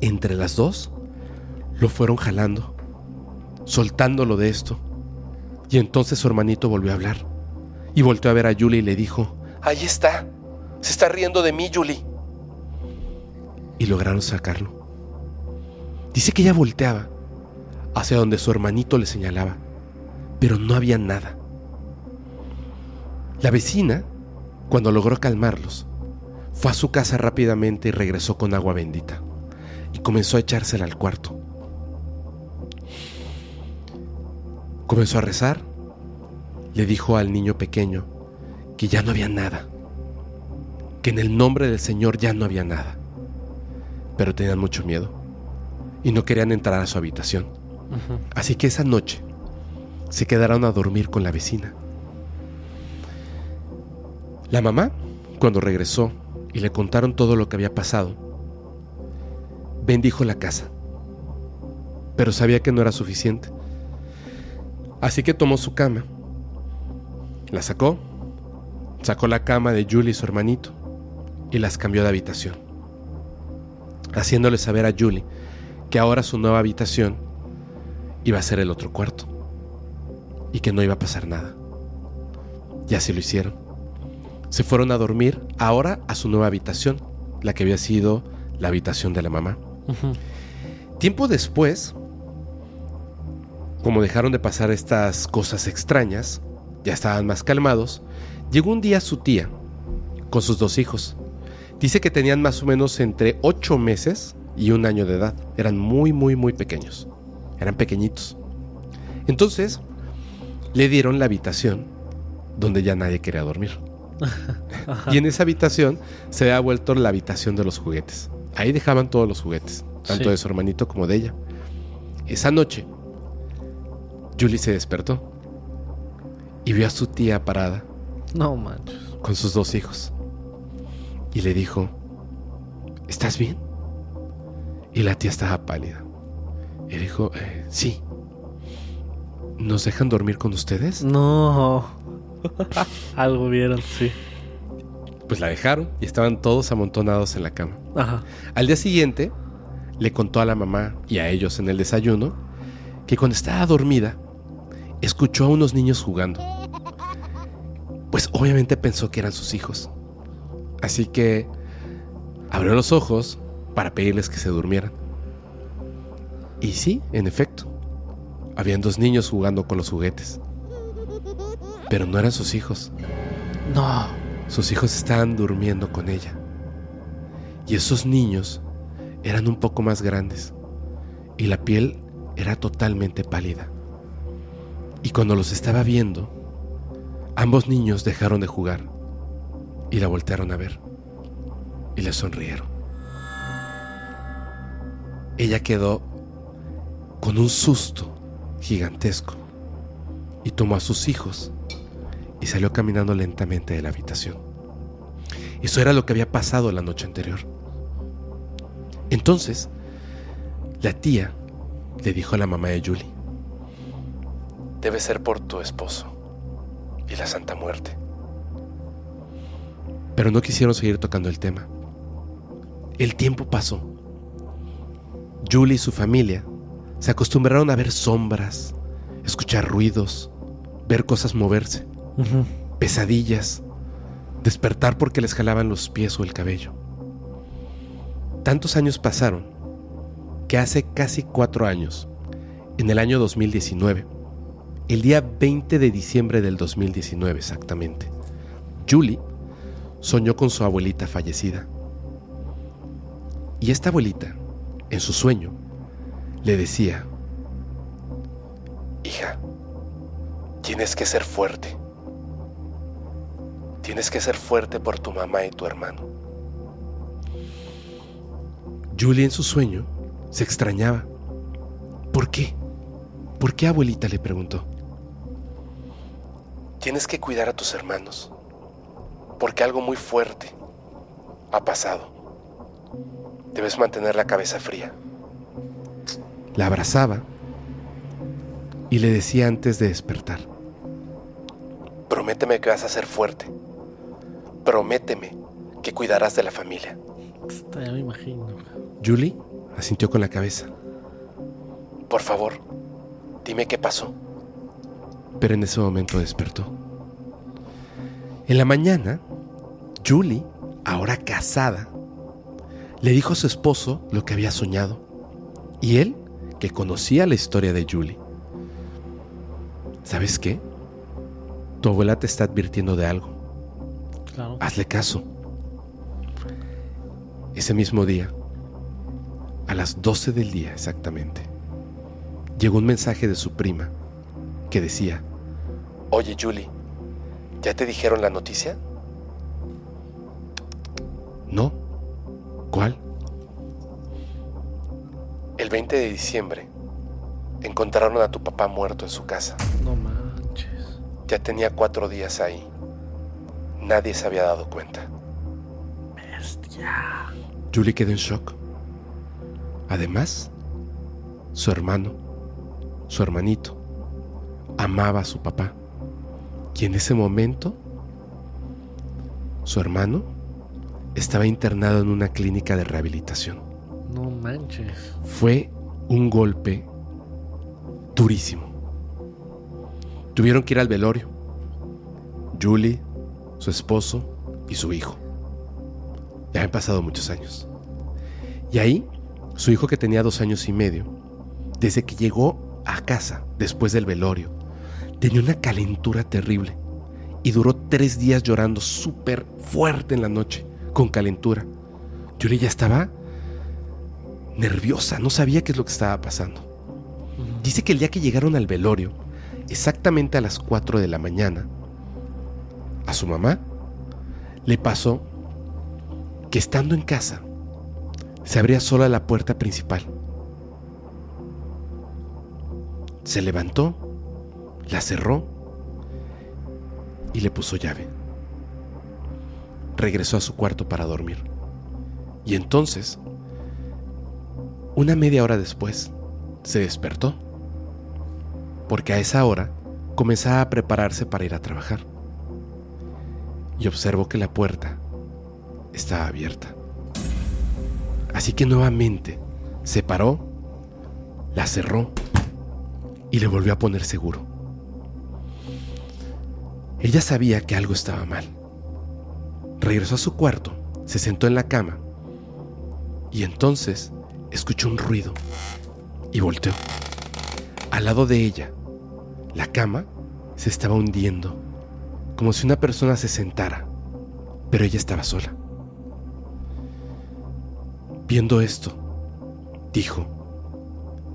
Entre las dos, lo fueron jalando soltándolo de esto. Y entonces su hermanito volvió a hablar. Y volteó a ver a Julie y le dijo, Ahí está. Se está riendo de mí, Julie. Y lograron sacarlo. Dice que ella volteaba hacia donde su hermanito le señalaba, pero no había nada. La vecina, cuando logró calmarlos, fue a su casa rápidamente y regresó con agua bendita y comenzó a echársela al cuarto. Comenzó a rezar. Le dijo al niño pequeño que ya no había nada, que en el nombre del Señor ya no había nada. Pero tenían mucho miedo y no querían entrar a su habitación. Así que esa noche se quedaron a dormir con la vecina. La mamá, cuando regresó y le contaron todo lo que había pasado, bendijo la casa, pero sabía que no era suficiente. Así que tomó su cama, la sacó, sacó la cama de Julie y su hermanito y las cambió de habitación, haciéndole saber a Julie que ahora su nueva habitación iba a ser el otro cuarto y que no iba a pasar nada. Y así lo hicieron. Se fueron a dormir ahora a su nueva habitación, la que había sido la habitación de la mamá. Tiempo después, como dejaron de pasar estas cosas extrañas, ya estaban más calmados, llegó un día su tía con sus dos hijos. Dice que tenían más o menos entre ocho meses y un año de edad. Eran muy, muy, muy pequeños. Eran pequeñitos. Entonces, le dieron la habitación donde ya nadie quería dormir. y en esa habitación se había vuelto la habitación de los juguetes. Ahí dejaban todos los juguetes, tanto de su hermanito como de ella. Esa noche, Julie se despertó y vio a su tía parada. No manches. Con sus dos hijos. Y le dijo, ¿estás bien? Y la tía estaba pálida. Y dijo, eh, sí. ¿Nos dejan dormir con ustedes? No. Algo vieron, sí. Pues la dejaron y estaban todos amontonados en la cama. Ajá. Al día siguiente, le contó a la mamá y a ellos en el desayuno que cuando estaba dormida, escuchó a unos niños jugando. Pues obviamente pensó que eran sus hijos. Así que abrió los ojos para pedirles que se durmieran. Y sí, en efecto, habían dos niños jugando con los juguetes. Pero no eran sus hijos. No. Sus hijos estaban durmiendo con ella. Y esos niños eran un poco más grandes. Y la piel era totalmente pálida. Y cuando los estaba viendo, ambos niños dejaron de jugar y la voltearon a ver y le sonrieron. Ella quedó con un susto gigantesco y tomó a sus hijos y salió caminando lentamente de la habitación. Eso era lo que había pasado la noche anterior. Entonces, la tía le dijo a la mamá de Julie, debe ser por tu esposo y la Santa Muerte. Pero no quisieron seguir tocando el tema. El tiempo pasó. Julie y su familia se acostumbraron a ver sombras, escuchar ruidos, ver cosas moverse, pesadillas, despertar porque les jalaban los pies o el cabello. Tantos años pasaron que hace casi cuatro años, en el año 2019, el día 20 de diciembre del 2019 exactamente, Julie soñó con su abuelita fallecida. Y esta abuelita, en su sueño, le decía, hija, tienes que ser fuerte. Tienes que ser fuerte por tu mamá y tu hermano. Julie en su sueño se extrañaba. ¿Por qué? ¿Por qué abuelita? le preguntó. Tienes que cuidar a tus hermanos, porque algo muy fuerte ha pasado. Debes mantener la cabeza fría. La abrazaba y le decía antes de despertar, prométeme que vas a ser fuerte. Prométeme que cuidarás de la familia. Ya me imagino. Julie asintió con la cabeza. Por favor, dime qué pasó. Pero en ese momento despertó. En la mañana, Julie, ahora casada, le dijo a su esposo lo que había soñado. Y él, que conocía la historia de Julie, ¿sabes qué? Tu abuela te está advirtiendo de algo. Claro. Hazle caso. Ese mismo día, a las 12 del día exactamente, llegó un mensaje de su prima que decía, Oye Julie, ¿ya te dijeron la noticia? No. ¿Cuál? El 20 de diciembre encontraron a tu papá muerto en su casa. No manches. Ya tenía cuatro días ahí. Nadie se había dado cuenta. Bestia. Julie quedó en shock. Además, su hermano, su hermanito, amaba a su papá. Y en ese momento, su hermano estaba internado en una clínica de rehabilitación. No manches. Fue un golpe durísimo. Tuvieron que ir al velorio. Julie, su esposo y su hijo. Ya han pasado muchos años. Y ahí, su hijo que tenía dos años y medio, desde que llegó a casa después del velorio, tenía una calentura terrible y duró tres días llorando súper fuerte en la noche, con calentura. Julie ya estaba nerviosa, no sabía qué es lo que estaba pasando. Dice que el día que llegaron al velorio, exactamente a las 4 de la mañana, a su mamá le pasó que estando en casa, se abría sola la puerta principal. Se levantó, la cerró y le puso llave. Regresó a su cuarto para dormir. Y entonces, una media hora después, se despertó. Porque a esa hora comenzaba a prepararse para ir a trabajar. Y observó que la puerta estaba abierta. Así que nuevamente se paró, la cerró y le volvió a poner seguro. Ella sabía que algo estaba mal. Regresó a su cuarto, se sentó en la cama Y entonces escuchó un ruido y volteó. Al lado de ella, la cama se estaba hundiendo, como si una persona se sentara, pero ella estaba sola. Viendo esto, dijo,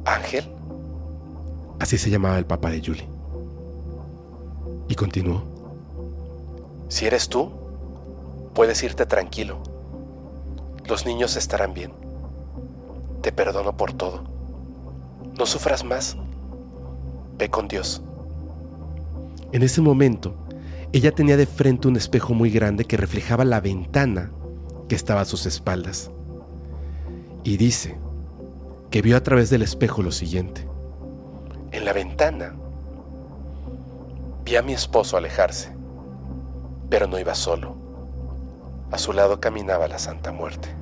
Ángel. Así se llamaba el papá de Julie. Y continuó, si eres tú, puedes irte tranquilo. Los niños estarán bien. Te perdono por todo. No sufras más. Ve con Dios. En ese momento, ella tenía de frente un espejo muy grande que reflejaba la ventana que estaba a sus espaldas. Y dice que vio a través del espejo lo siguiente. En la ventana vi a mi esposo alejarse, pero no iba solo. A su lado caminaba la Santa Muerte.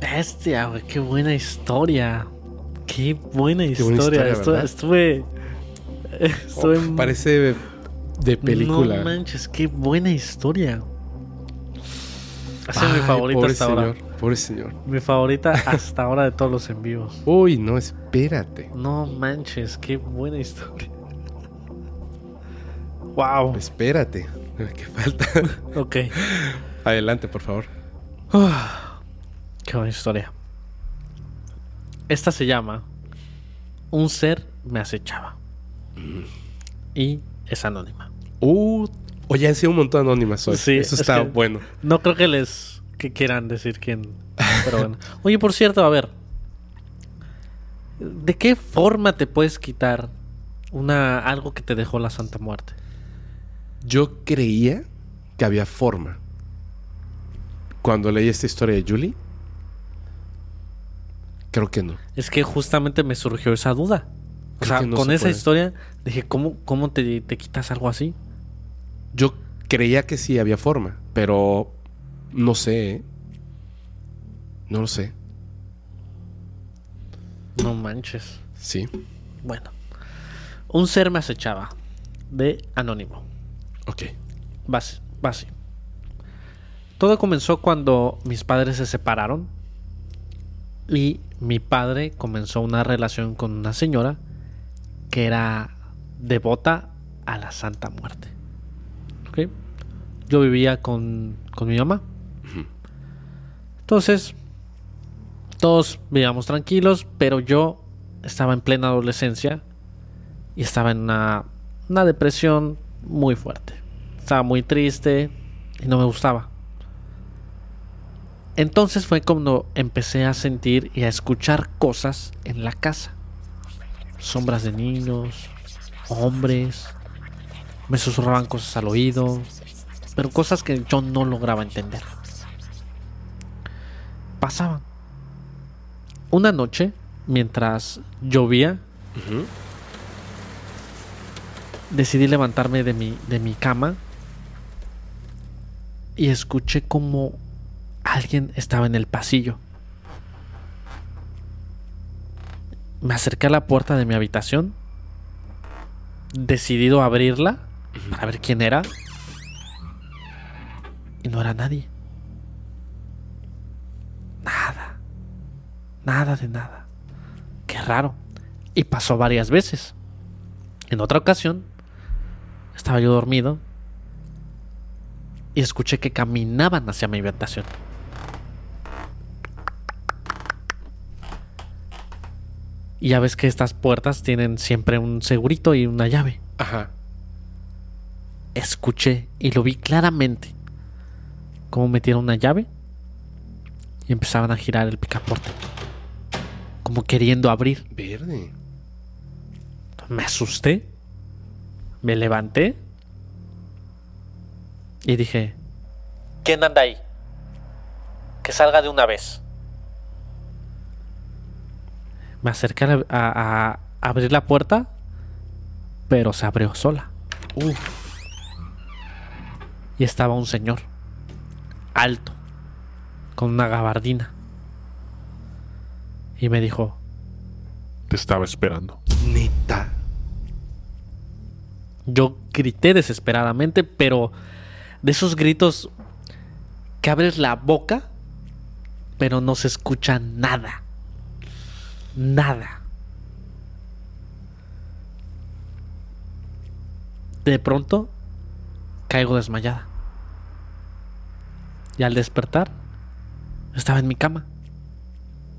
Bestia, güey, qué buena historia. Qué buena Qué buena historia. Estuve. estuve, estuve Oh, parece de película. No manches, qué buena historia. Esa es mi favorita hasta señor, ahora. Pobre señor. Mi favorita hasta ahora de todos los en vivos. Uy, no, espérate. No manches, qué buena historia. Wow. Espérate. ¿Qué falta? Ok. Adelante, por favor. Qué buena historia. Esta se llama Un ser me acechaba. Y es anónima. Uh, oye, han sido un montón de anónimas hoy. Sí, Eso es está bueno. No creo que les que quieran decir quién. Pero bueno. Oye, por cierto, a ver. ¿De qué forma te puedes quitar una algo que te dejó la Santa Muerte? Yo creía que había forma. Cuando leí esta historia de Julie, creo que no. Es que justamente me surgió esa duda. O sea, no con esa puede. historia dije, ¿cómo, cómo te, te quitas algo así? Yo creía que sí había forma, pero no sé. ¿eh? No lo sé. No manches. Sí. Bueno. Un ser me acechaba. De Anónimo. Ok. Base, base. Todo comenzó cuando mis padres se separaron y mi padre comenzó una relación con una señora que era devota a la Santa Muerte. Yo vivía con, con mi mamá. Entonces, todos vivíamos tranquilos, pero yo estaba en plena adolescencia y estaba en una, una depresión muy fuerte. Estaba muy triste y no me gustaba. Entonces fue cuando empecé a sentir y a escuchar cosas en la casa. Sombras de niños, hombres, me susurraban cosas al oído, pero cosas que yo no lograba entender. Pasaban. Una noche, mientras llovía, decidí levantarme de mi, de mi cama y escuché como alguien estaba en el pasillo. Me acerqué a la puerta de mi habitación, decidido a abrirla para ver quién era, y no era nadie. Nada, nada de nada. Qué raro. Y pasó varias veces. En otra ocasión, estaba yo dormido y escuché que caminaban hacia mi habitación. Y ya ves que estas puertas tienen siempre un segurito y una llave. Ajá. Escuché y lo vi claramente. Cómo metieron una llave y empezaban a girar el picaporte. Como queriendo abrir. Verde. Me asusté. Me levanté. Y dije... ¿Quién anda ahí? Que salga de una vez. Me acerqué a, la- a- a abrir la puerta, pero se abrió sola. Uf. Y estaba un señor, alto, con una gabardina. Y me dijo, Te estaba esperando. Neta. Yo grité desesperadamente, pero De esos gritos que abres la boca, pero no se escucha nada. Nada. De pronto, caigo desmayada. Y al despertar, estaba en mi cama,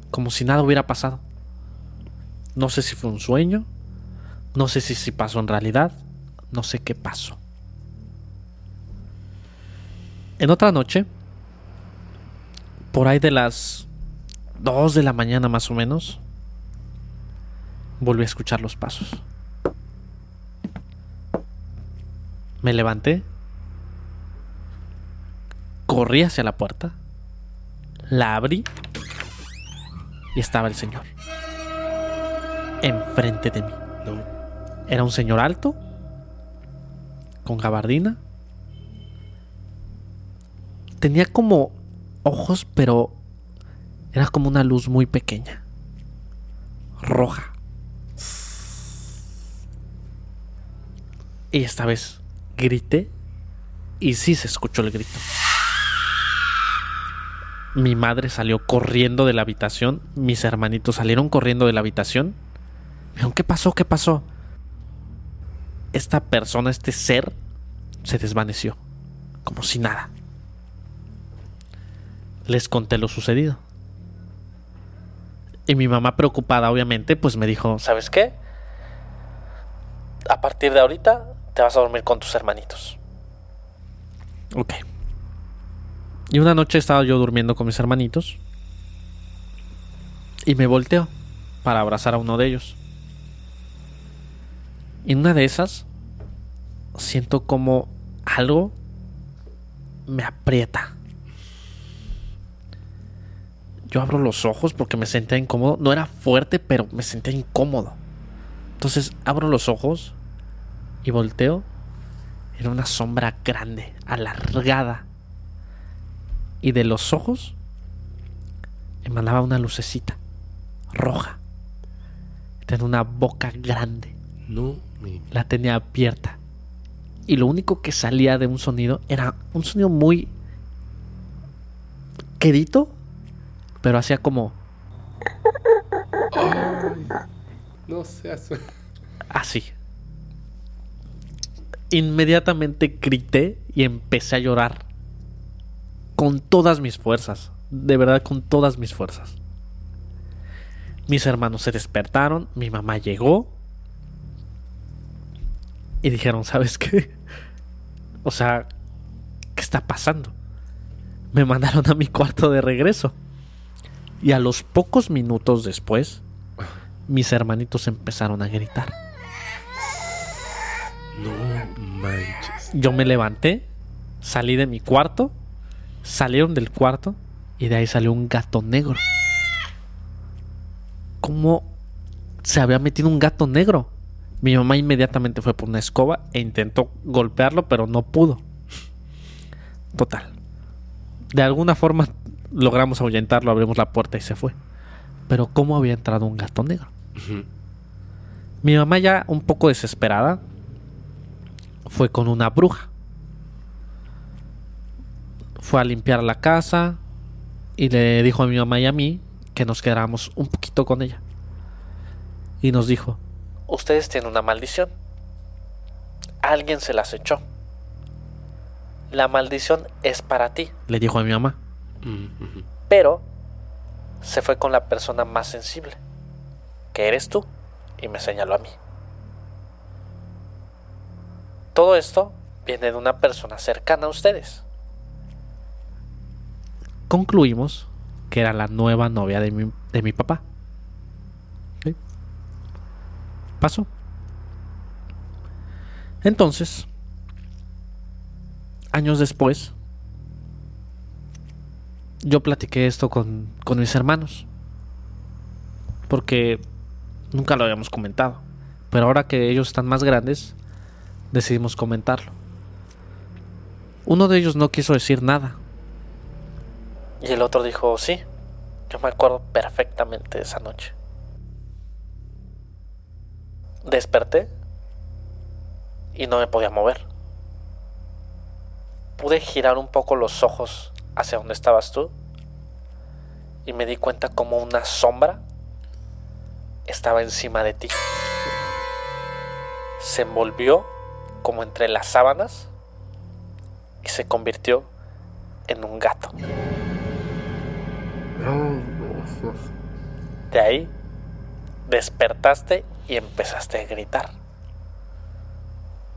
como si nada hubiera pasado. No sé si fue un sueño, no sé si, si pasó en realidad, no sé qué pasó. En otra noche, por ahí de las 2 de la mañana más o menos, volví a escuchar los pasos. Me levanté, corrí hacia la puerta, la abrí y estaba el señor enfrente de mí. Era un señor alto, con gabardina. Tenía como ojos, pero era como una luz muy pequeña, roja. Y esta vez grité y sí se escuchó el grito. Mi madre salió corriendo de la habitación, mis hermanitos salieron corriendo de la habitación. Me ¿qué pasó? ¿Qué pasó? Esta persona, este ser, se desvaneció, como si nada. Les conté lo sucedido. Y mi mamá preocupada, obviamente, pues me dijo, ¿sabes qué? A partir de ahorita te vas a dormir con tus hermanitos. Ok. Y una noche estaba yo durmiendo con mis hermanitos. Y me volteo para abrazar a uno de ellos. Y en una de esas siento como algo me aprieta. Yo abro los ojos porque me sentía incómodo. No era fuerte, pero me sentía incómodo. Entonces abro los ojos y volteo. Era una sombra grande, alargada. Y de los ojos emanaba una lucecita roja. Tenía una boca grande. No, La tenía abierta. Y lo único que salía de un sonido era un sonido muy quedito, pero hacía como no seas. así. Inmediatamente grité y empecé a llorar con todas mis fuerzas, de verdad con todas mis fuerzas. Mis hermanos se despertaron, mi mamá llegó y dijeron, ¿sabes qué? O sea, ¿qué está pasando? Me mandaron a mi cuarto de regreso. Y a los pocos minutos después, mis hermanitos empezaron a gritar. Manches. Yo me levanté, salí de mi cuarto, salieron del cuarto y de ahí salió un gato negro. ¿Cómo se había metido un gato negro? Mi mamá inmediatamente fue por una escoba e intentó golpearlo, pero no pudo. Total. De alguna forma logramos ahuyentarlo, abrimos la puerta y se fue. Pero ¿cómo había entrado un gato negro? Mi mamá ya un poco desesperada fue con una bruja. Fue a limpiar la casa y le dijo a mi mamá y a mí que nos quedáramos un poquito con ella. Y nos dijo, ustedes tienen una maldición. Alguien se las echó. La maldición es para ti, le dijo a mi mamá. Pero se fue con la persona más sensible, que eres tú, y me señaló a mí. Todo esto viene de una persona cercana a ustedes. Concluimos que era la nueva novia de mi, de mi papá. Pasó. Entonces, años después, yo platiqué esto con, con mis hermanos. Porque nunca lo habíamos comentado. Pero ahora que ellos están más grandes, decidimos comentarlo. Uno de ellos no quiso decir nada. Y el otro dijo, sí, yo me acuerdo perfectamente de esa noche. Desperté y no me podía mover. pude girar un poco los ojos hacia donde estabas tú y me di cuenta como una sombra estaba encima de ti. Se envolvió como entre las sábanas y se convirtió en un gato. De ahí despertaste y empezaste a gritar.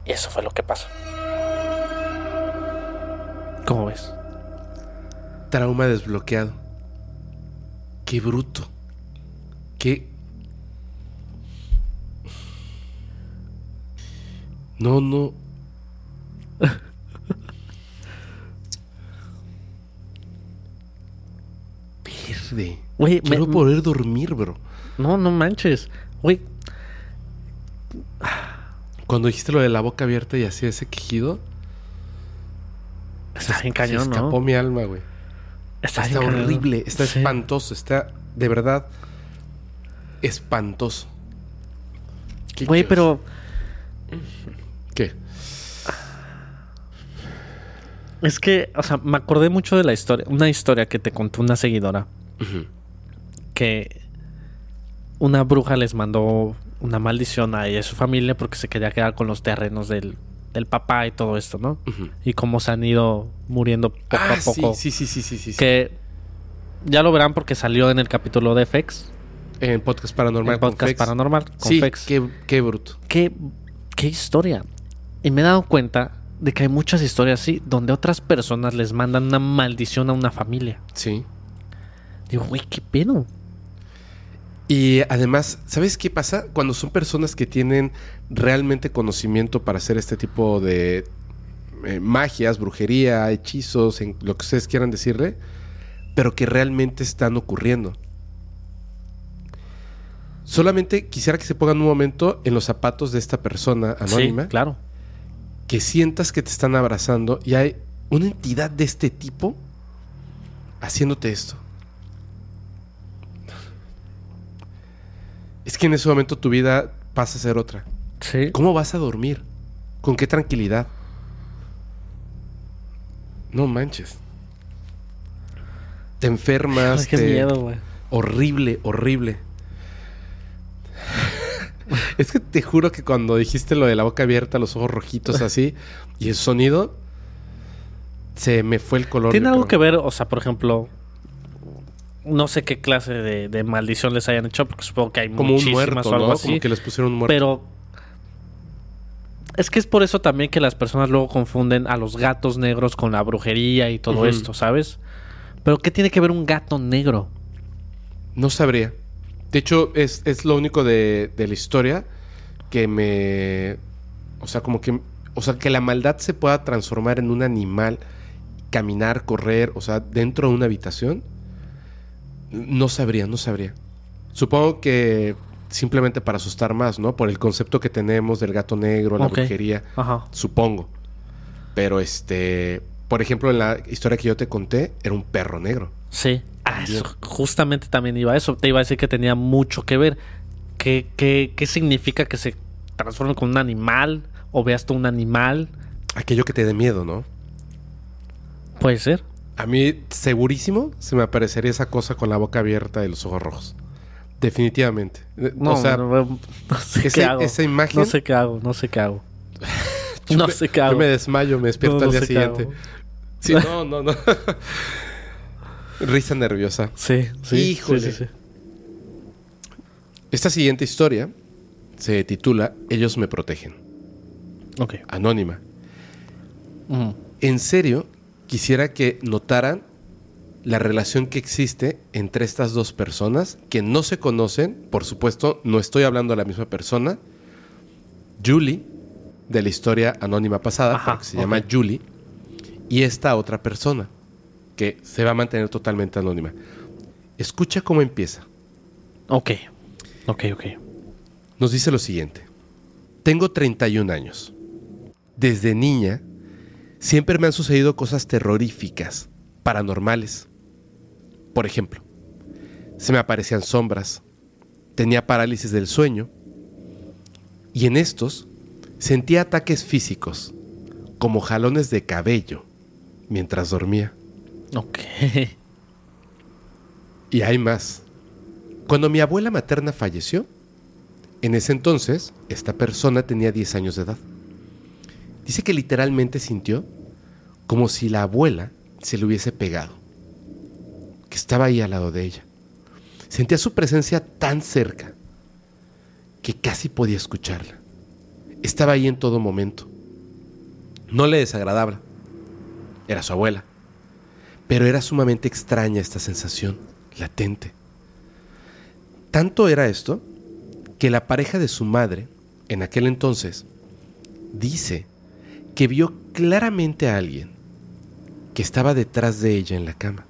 Y eso fue lo que pasó. ¿Cómo ves? Trauma desbloqueado. Qué bruto. Qué... No, no. Verde. Güey, me- Quiero poder dormir, bro. No, no manches. Güey, Cuando dijiste lo de la boca abierta y hacía ese quejido, está bien se cañón, escapó ¿no? mi alma, güey. Está, Está bien cañón. horrible, está Sí. espantoso, está de verdad espantoso. ¿Qué Güey, pero es que, o sea, me acordé mucho de la historia, una historia que te contó una seguidora que una bruja les mandó una maldición a ella y a su familia porque se quería quedar con los terrenos del, del papá y todo esto, ¿no? Y cómo se han ido muriendo poco Ah, a poco. Sí, sí, sí, sí, sí, sí. Que ya lo verán porque salió en el capítulo de FX, En podcast paranormal. con podcast Fex. paranormal con Sí, Fex. qué, qué bruto. ¿Qué, qué historia. Y me he dado cuenta de que hay muchas historias así donde otras personas les mandan una maldición a una familia. Sí. Digo, güey, ¿qué pedo? Y además, ¿sabes qué pasa? Cuando son personas que tienen realmente conocimiento para hacer este tipo de eh, magias, brujería, hechizos, en lo que ustedes quieran decirle, pero que realmente están ocurriendo. Solamente quisiera que se pongan un momento en los zapatos de esta persona anónima, Sí, claro. Que sientas que te están abrazando y hay una entidad de este tipo haciéndote esto. Es que en ese momento tu vida pasa a ser otra. Sí. ¿Cómo vas a dormir? ¿Con qué tranquilidad? No manches. Te enfermas. Ay, qué te- miedo, güey. Horrible, horrible. es que te juro que cuando dijiste lo de la boca abierta, los ojos rojitos así, y el sonido, se me fue el color. ¿Tiene algo creo. que ver, o sea, por ejemplo, no sé qué clase de, de maldición les hayan hecho, porque supongo que hay Como un muchísimas muerto, o algo ¿no? así. Como que les pusieron un muerto. Pero es que es por eso también que las personas luego confunden a los gatos negros con la brujería y todo esto, ¿sabes? Pero ¿qué tiene que ver un gato negro? No sabría. De hecho, es, es lo único de, de la historia que me. O sea, como que. O sea, que la maldad se pueda transformar en un animal, caminar, correr, o sea, dentro de una habitación. No sabría, no sabría. Supongo que simplemente para asustar más, ¿no? Por el concepto que tenemos del gato negro, la Ok. brujería. Ajá. Supongo. Pero este. Por ejemplo, en la historia que yo te conté, era un perro negro. Sí. Ah, eso, justamente también iba a eso. Te iba a decir que tenía mucho que ver. ¿Qué, qué, qué significa que se transforme con un animal? ¿O veas tú un animal? Aquello que te dé miedo, ¿no? Puede ser. A mí, segurísimo, se me aparecería esa cosa con la boca abierta y los ojos rojos. Definitivamente. No, o sea, no, no sé ese- qué hago. esa imagen- No sé qué hago, no sé qué hago. no me- sé qué hago. Yo me desmayo, me despierto al día siguiente. Sí, no, no, no. Risa nerviosa. Sí, sí. Híjole. Sí, sí, sí. Esta siguiente historia se titula Ellos me protegen. Ok. Anónima. En serio, quisiera que notaran la relación que existe entre estas dos personas que no se conocen. Por supuesto, no estoy hablando de la misma persona. Julie, de la historia anónima pasada, Ajá, porque se llama. Julie, y esta otra persona, que se va a mantener totalmente anónima. Escucha cómo empieza. Ok. Ok, ok. Nos dice lo siguiente. Tengo 31 años. Desde niña, siempre me han sucedido cosas terroríficas, paranormales. Por ejemplo, se me aparecían sombras, tenía parálisis del sueño, y en estos sentía ataques físicos, como jalones de cabello, mientras dormía. Ok. Y hay más. Cuando mi abuela materna falleció, en ese entonces, esta persona tenía 10 años de edad. Dice que literalmente sintió como si la abuela se le hubiese pegado, que estaba ahí al lado de ella. Sentía su presencia tan cerca que casi podía escucharla. Estaba ahí en todo momento. No le desagradaba. Era su abuela. Pero era sumamente extraña esta sensación, latente. Tanto era esto que la pareja de su madre, en aquel entonces, dice que vio claramente a alguien que estaba detrás de ella en la cama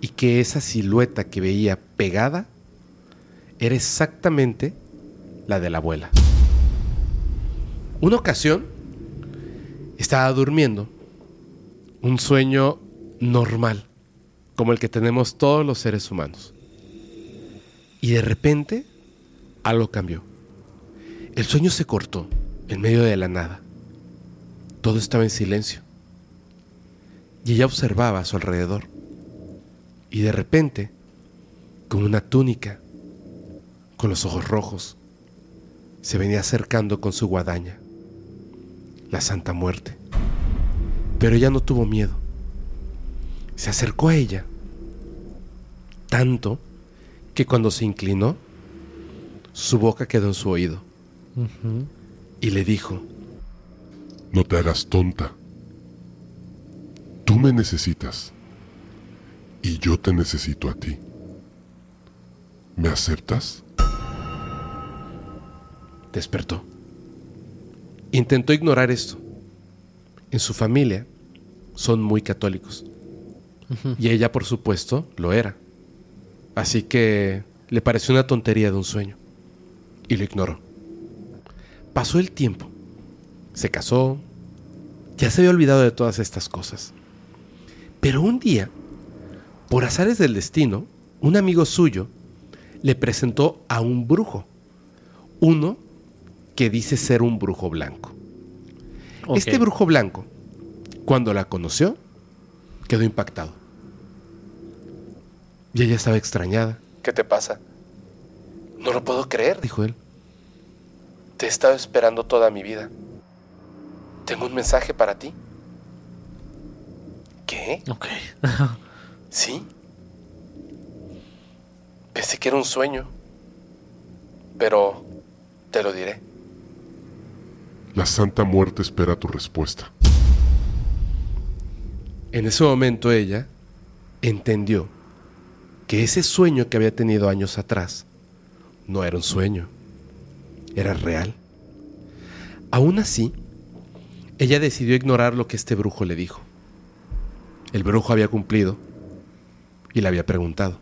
y que esa silueta que veía pegada era exactamente la de la abuela. Una ocasión estaba durmiendo, un sueño normal, como el que tenemos todos los seres humanos. Y de repente algo cambió. El sueño se cortó en medio de la nada. Todo estaba en silencio. Y ella observaba a su alrededor. Y de repente, con una túnica, con los ojos rojos, se venía acercando con su guadaña, la Santa Muerte. Pero ella no tuvo miedo. Se acercó a ella, tanto que cuando se inclinó, su boca quedó en su oído y le dijo, No te hagas tonta. Tú me necesitas y yo te necesito a ti. ¿Me aceptas? despertó. Intentó ignorar esto. En su familia son muy católicos. Y ella, por supuesto, lo era. Así que le pareció una tontería de un sueño. Y lo ignoró. Pasó el tiempo. Se casó. Ya se había olvidado de todas estas cosas. Pero un día, por azares del destino, un amigo suyo le presentó a un brujo. Uno que dice ser un brujo blanco. Este brujo blanco, cuando la conoció, quedó impactado. Y ella estaba extrañada. ¿Qué te pasa? No lo puedo creer, dijo él. Te he estado esperando toda mi vida. Tengo un mensaje para ti. ¿Qué? Ok. ¿Sí? Pensé que era un sueño. Pero te lo diré. La Santa Muerte espera tu respuesta. En ese momento ella entendió que ese sueño que había tenido años atrás no era un sueño, era real. Aún así, ella decidió ignorar lo que este brujo le dijo. El brujo había cumplido y le había preguntado.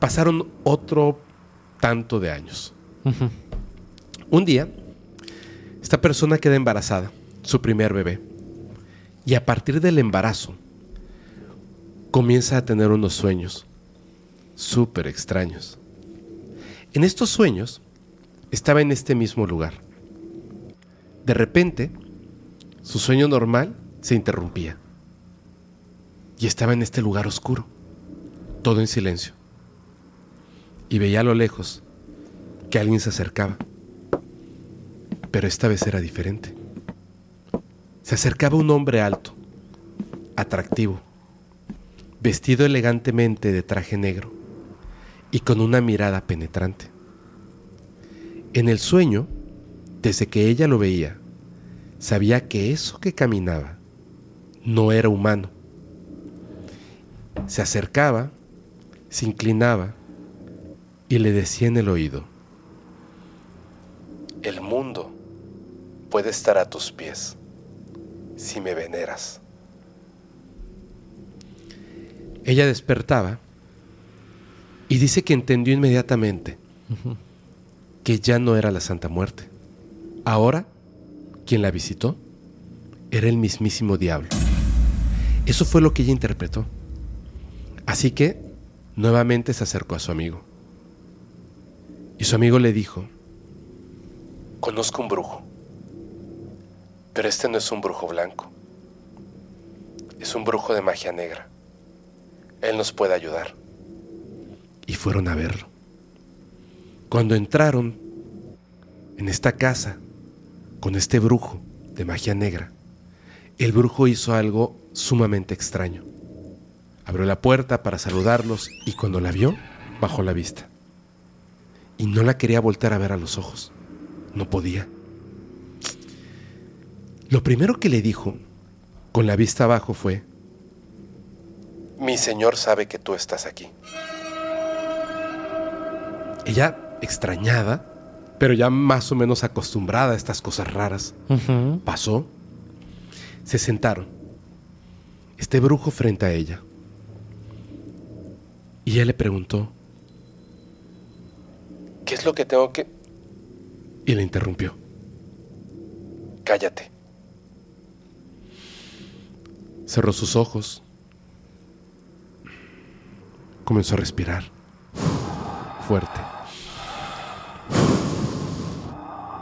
Pasaron otro tanto de años. Un día, esta persona queda embarazada, su primer bebé. Y a partir del embarazo, comienza a tener unos sueños súper extraños. En estos sueños, estaba en este mismo lugar. De repente, su sueño normal se interrumpía. Y estaba en este lugar oscuro, todo en silencio. Y veía a lo lejos que alguien se acercaba. Pero esta vez era diferente. Se acercaba un hombre alto, atractivo, vestido elegantemente de traje negro y con una mirada penetrante. En el sueño, desde que ella lo veía, sabía que eso que caminaba no era humano. Se acercaba, se inclinaba y le decía en el oído, el mundo puede estar a tus pies si me veneras. Ella despertaba y dice que entendió inmediatamente que ya no era la Santa Muerte. Ahora, quien la visitó era el mismísimo diablo. Eso fue lo que ella interpretó. Así que nuevamente se acercó a su amigo. Y su amigo le dijo, conozco un brujo, pero este no es un brujo blanco. es un brujo de magia negra. Él nos puede ayudar. Y fueron a verlo. Cuando entraron en esta casa con este brujo de magia negra, el brujo hizo algo sumamente extraño. Abrió la puerta para saludarlos y cuando la vio, bajó la vista. Y no la quería voltear a ver a los ojos. No podía. Lo primero que le dijo, con la vista abajo, fue, Mi señor sabe que tú estás aquí. Ella, extrañada, pero ya más o menos acostumbrada a estas cosas raras, pasó, se sentaron. Este brujo frente a ella. Y ella le preguntó, ¿qué es lo que tengo que...? Y le interrumpió. Cállate. Cerró sus ojos. Comenzó a respirar. Fuerte.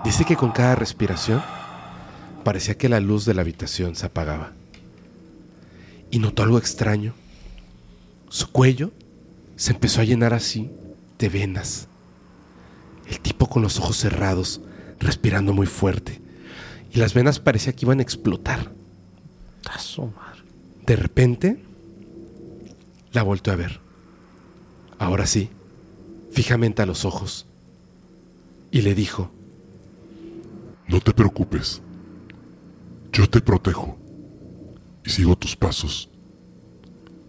Dice que con cada respiración parecía que la luz de la habitación se apagaba. Y notó algo extraño. Su cuello se empezó a llenar así de venas. El tipo con los ojos cerrados, respirando muy fuerte. Y las venas parecía que iban a explotar. De repente, la volteó a ver. Ahora sí, fijamente a los ojos. Y le dijo, No te preocupes. Yo te protejo y sigo tus pasos.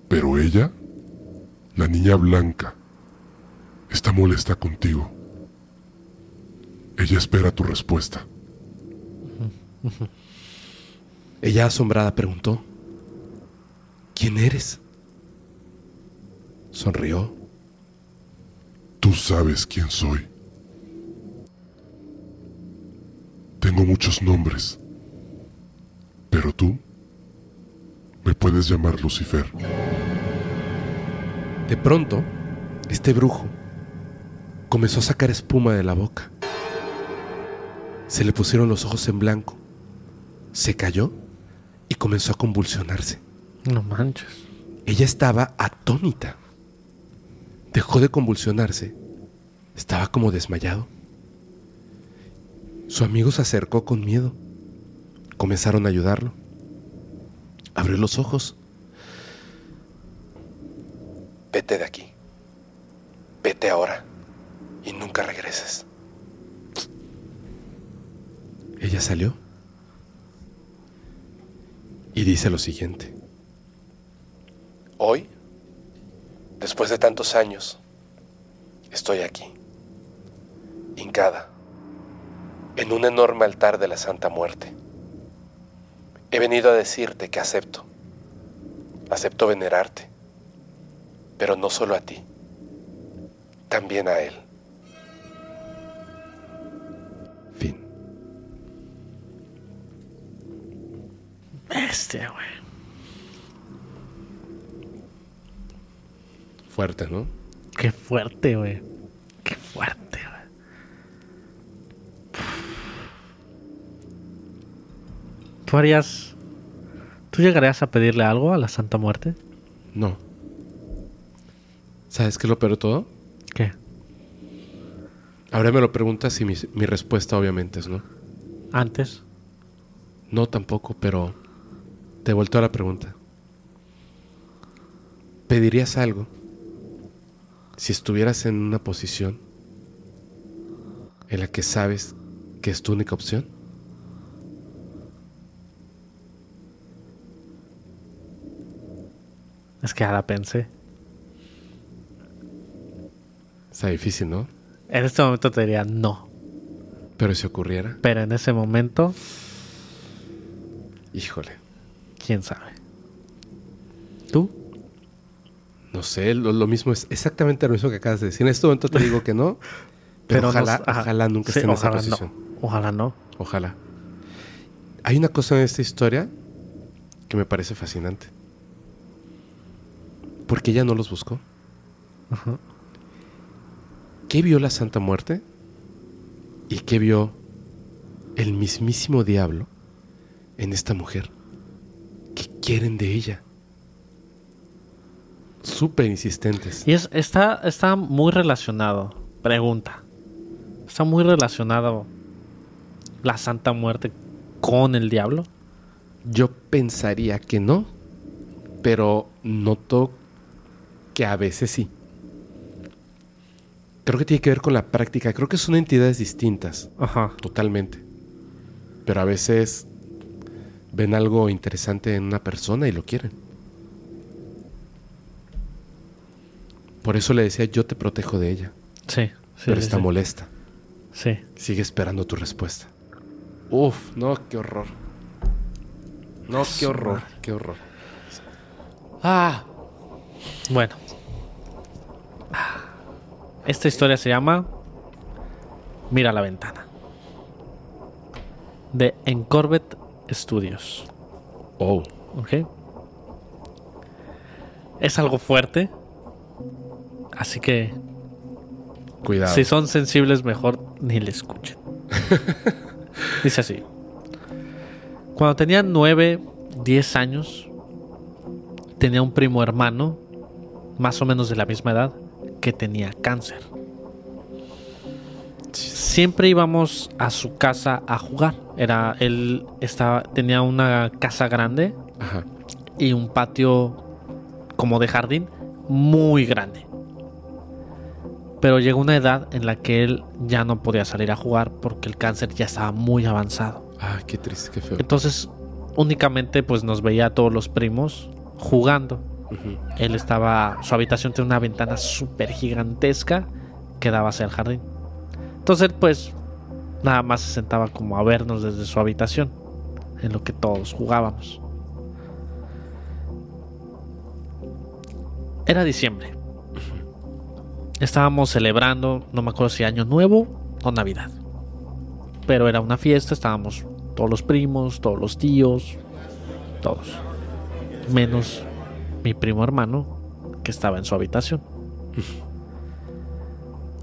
Pero ella, la niña blanca, está molesta contigo. Ella espera tu respuesta. ella asombrada preguntó, ¿quién eres? Sonrió. Tú sabes quién soy. Tengo muchos nombres, pero tú me puedes llamar Lucifer. De pronto, este brujo comenzó a sacar espuma de la boca. Se le pusieron los ojos en blanco. Se cayó y comenzó a convulsionarse. No manches. Ella estaba atónita. Dejó de convulsionarse. Estaba como desmayado. Su amigo se acercó con miedo. Comenzaron a ayudarlo. Abrió los ojos. Vete de aquí. Vete ahora. Y nunca regreses. Ella salió. Y dice lo siguiente. Hoy, después de tantos años, estoy aquí, hincada, en un enorme altar de la Santa Muerte. He venido a decirte que acepto, acepto venerarte, pero no solo a ti, también a Él. Fin. Bestia, güey. Fuerte, ¿no? Qué fuerte, güey. Qué fuerte, güey. ¿Tú harías... ¿Tú llegarías a pedirle algo a la Santa Muerte? No. ¿Sabes qué es lo peor de todo? ¿Qué? Ahora me lo preguntas y mi, mi respuesta obviamente es no. ¿Antes? No tampoco, pero te vuelto a la pregunta. ¿Pedirías algo si estuvieras en una posición en la que sabes que es tu única opción? Es que ahora pensé. Está difícil, ¿no? En este momento te diría no. Pero si ocurriera, Pero en ese momento, híjole, quién sabe. ¿Tú? No sé, lo, lo mismo es exactamente lo mismo que acabas de decir. En este momento te digo que no, pero, ojalá, ojalá nunca Sí, esté en esa ojalá no. posición. Ojalá no. Ojalá. Hay una cosa en esta historia que me parece fascinante. Porque ella no los buscó. Ajá. ¿Qué vio la Santa Muerte? ¿Y qué vio el mismísimo diablo en esta mujer? Que quieren de ella. Súper insistentes. Y es, está, está muy relacionado. Pregunta. Está muy relacionado la Santa Muerte con el diablo. Yo pensaría que no, pero noto que a veces sí. Creo que tiene que ver con la práctica. Creo que son entidades distintas, Ajá. totalmente. Pero a veces ven algo interesante en una persona y lo quieren. Por eso le decía, yo te protejo de ella. Sí. sí, pero sí, está sí. molesta. Sí. Sigue esperando tu respuesta. Uf, no, qué horror. No, qué horror, qué horror. Ah, Bueno. Esta historia se llama Mira la ventana. De Encorbet Studios. oh, ¿Ok? Es algo fuerte. Así que cuidado. si son sensibles, mejor ni le escuchen. Dice así. Cuando tenía 9, 10 años, tenía un primo hermano, más o menos de la misma edad, que tenía cáncer. Siempre íbamos a su casa a jugar. Era, él estaba, tenía una casa grande Ajá. y un patio como de jardín muy grande. Pero llegó una edad en la que él ya no podía salir a jugar porque el cáncer ya estaba muy avanzado. Ah, qué triste, qué feo. Entonces únicamente pues nos veía a todos los primos jugando. Él estaba, su habitación tenía una ventana súper gigantesca que daba hacia el jardín. Entonces él pues nada más se sentaba como a vernos desde su habitación, en lo que todos jugábamos. Era diciembre. Estábamos celebrando, no me acuerdo si año nuevo o Navidad. Pero era una fiesta, estábamos todos los primos, todos los tíos, todos. Menos mi primo hermano que estaba en su habitación.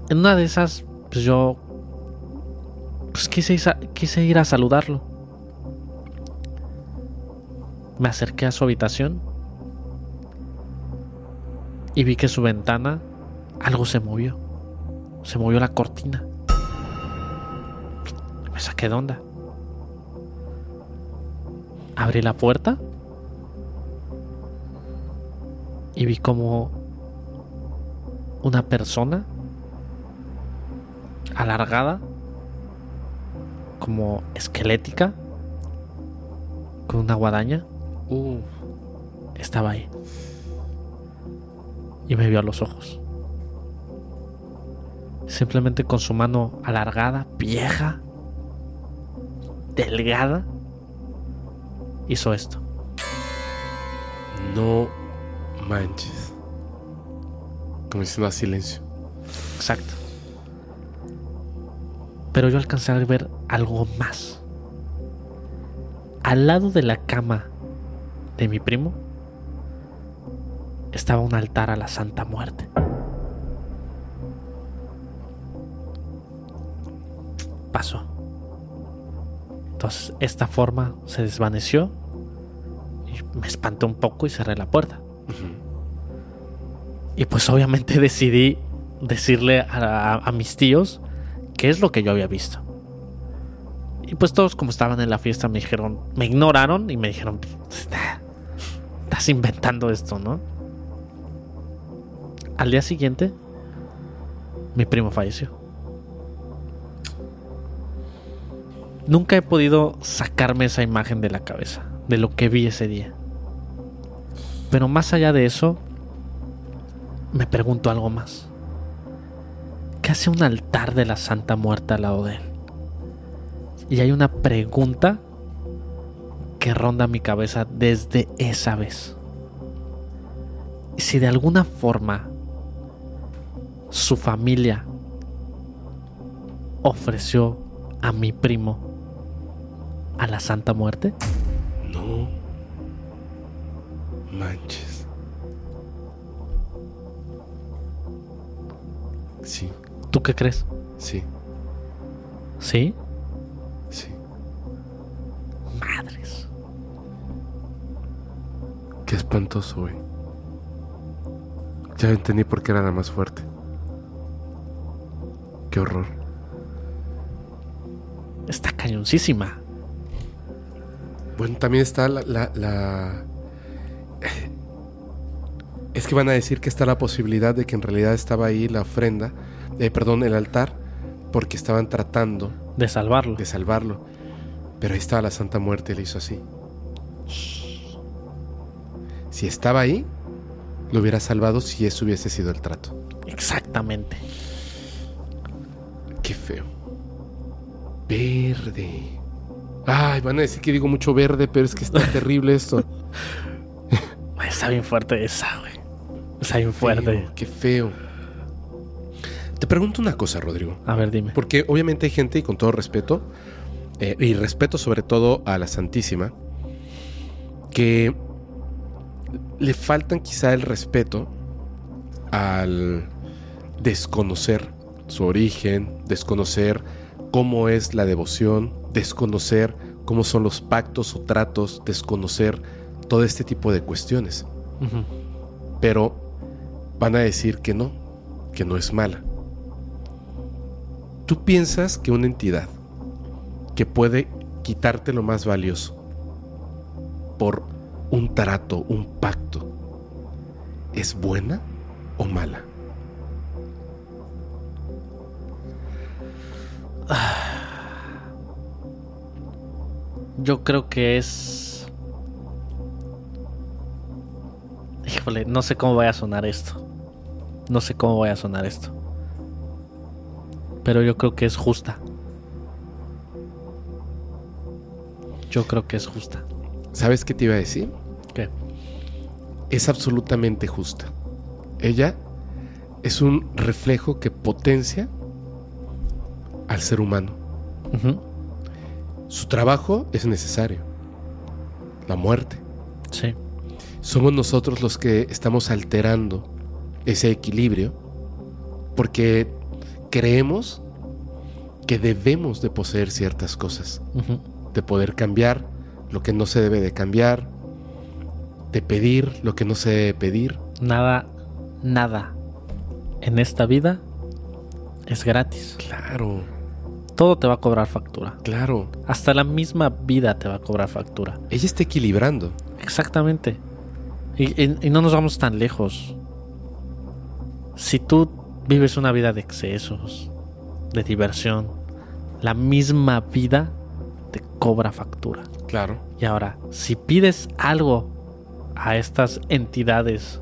En una de esas, pues yo pues quise, quise ir a saludarlo. Me acerqué a su habitación y vi que su ventana algo se movió. Se movió la cortina. Me saqué de onda. Abrí la puerta y vi como una persona alargada, como esquelética, con una guadaña, Uh, estaba ahí. Y me vio a los ojos. Simplemente con su mano alargada, vieja, delgada, hizo esto. no manches. Como diciendo a silencio. Exacto. Pero yo alcancé a ver algo más. Al lado de la cama de mi primo estaba un altar a la Santa Muerte. Pasó. Entonces esta forma se desvaneció y me espanté un poco y cerré la puerta. Y pues obviamente decidí decirle a, a- a mis tíos qué es lo que yo había visto. Y pues todos como estaban en la fiesta me dijeron, me ignoraron y me dijeron, "Nah, estás inventando esto, ¿no? Al día siguiente, mi primo falleció. Nunca he podido sacarme esa imagen de la cabeza, de lo que vi ese día. Pero más allá de eso, me pregunto algo más. ¿Qué hace un altar de la Santa Muerte al lado de él? Y hay una pregunta que ronda mi cabeza desde esa vez. Si de alguna forma su familia ofreció a mi primo a la Santa Muerte, No manches. Sí, ¿tú qué crees? sí, ¿Sí? sí. Madres. Qué espantoso, güey. Ya entendí por qué era la más fuerte. Qué horror. Está cañoncísima. Bueno, también está la, la, la- Es que van a decir que está la posibilidad de que en realidad estaba ahí la ofrenda, eh, perdón, el altar, porque estaban tratando De salvarlo. de salvarlo. Pero ahí estaba la Santa Muerte y le hizo así. Si estaba ahí, lo hubiera salvado si eso hubiese sido el trato. Exactamente. Qué feo. Verde. Ay, van a decir que digo mucho verde, pero es que está terrible esto. Está bien fuerte esa, güey. Está bien fuerte. Qué feo. Te pregunto una cosa, Rodrigo. A ver, dime. Porque obviamente hay gente, y con todo respeto, eh, y respeto sobre todo a la Santísima, que le faltan quizá el respeto al desconocer su origen, desconocer cómo es la devoción, desconocer cómo son los pactos o tratos, desconocer todo este tipo de cuestiones. Pero van a decir que no, que no es mala. ¿Tú piensas que una entidad que puede quitarte lo más valioso por un trato, un pacto, es buena o mala? Yo creo que es. Híjole, no sé cómo vaya a sonar esto. No sé cómo vaya a sonar esto. Pero yo creo que es justa. Yo creo que es justa. ¿Sabes qué te iba a decir? ¿Qué? Es absolutamente justa. Ella es un reflejo que potencia al ser humano. Ujú. Su trabajo es necesario. La muerte. Sí. Somos nosotros los que estamos alterando ese equilibrio porque creemos que debemos de poseer ciertas cosas, de poder cambiar lo que no se debe de cambiar, de pedir lo que no se debe pedir. Nada, nada en esta vida es gratis. Claro, Todo te va a cobrar factura. claro. Hasta la misma vida te va a cobrar factura. Ella está equilibrando. Exactamente. Y, y- y no nos vamos tan lejos. Si tú vives una vida de excesos, de diversión, la misma vida te cobra factura. Claro. Y ahora, si pides algo a estas entidades,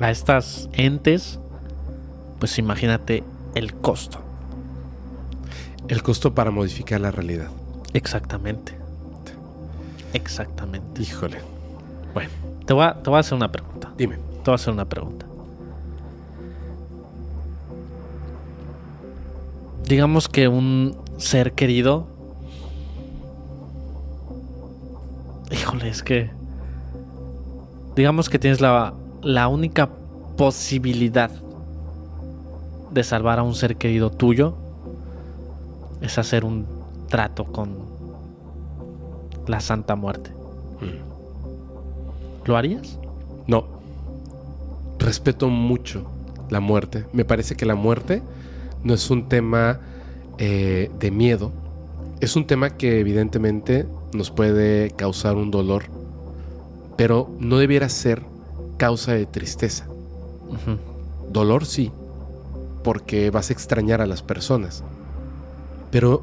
a estas entes, pues imagínate el costo. El costo para modificar la realidad. Exactamente. Exactamente. Híjole. Bueno, Te voy a, te voy a hacer una pregunta. dime. Te voy a hacer una pregunta. Digamos que un ser querido. Híjole, es que. Digamos que tienes la, la única posibilidad de salvar a un ser querido tuyo. Es hacer un trato con la Santa Muerte. Mm. ¿Lo harías? No. Respeto mucho la muerte. Me parece que la muerte no es un tema eh, de miedo. Es un tema que evidentemente nos puede causar un dolor, pero no debiera ser causa de tristeza. Dolor sí, porque vas a extrañar a las personas. Pero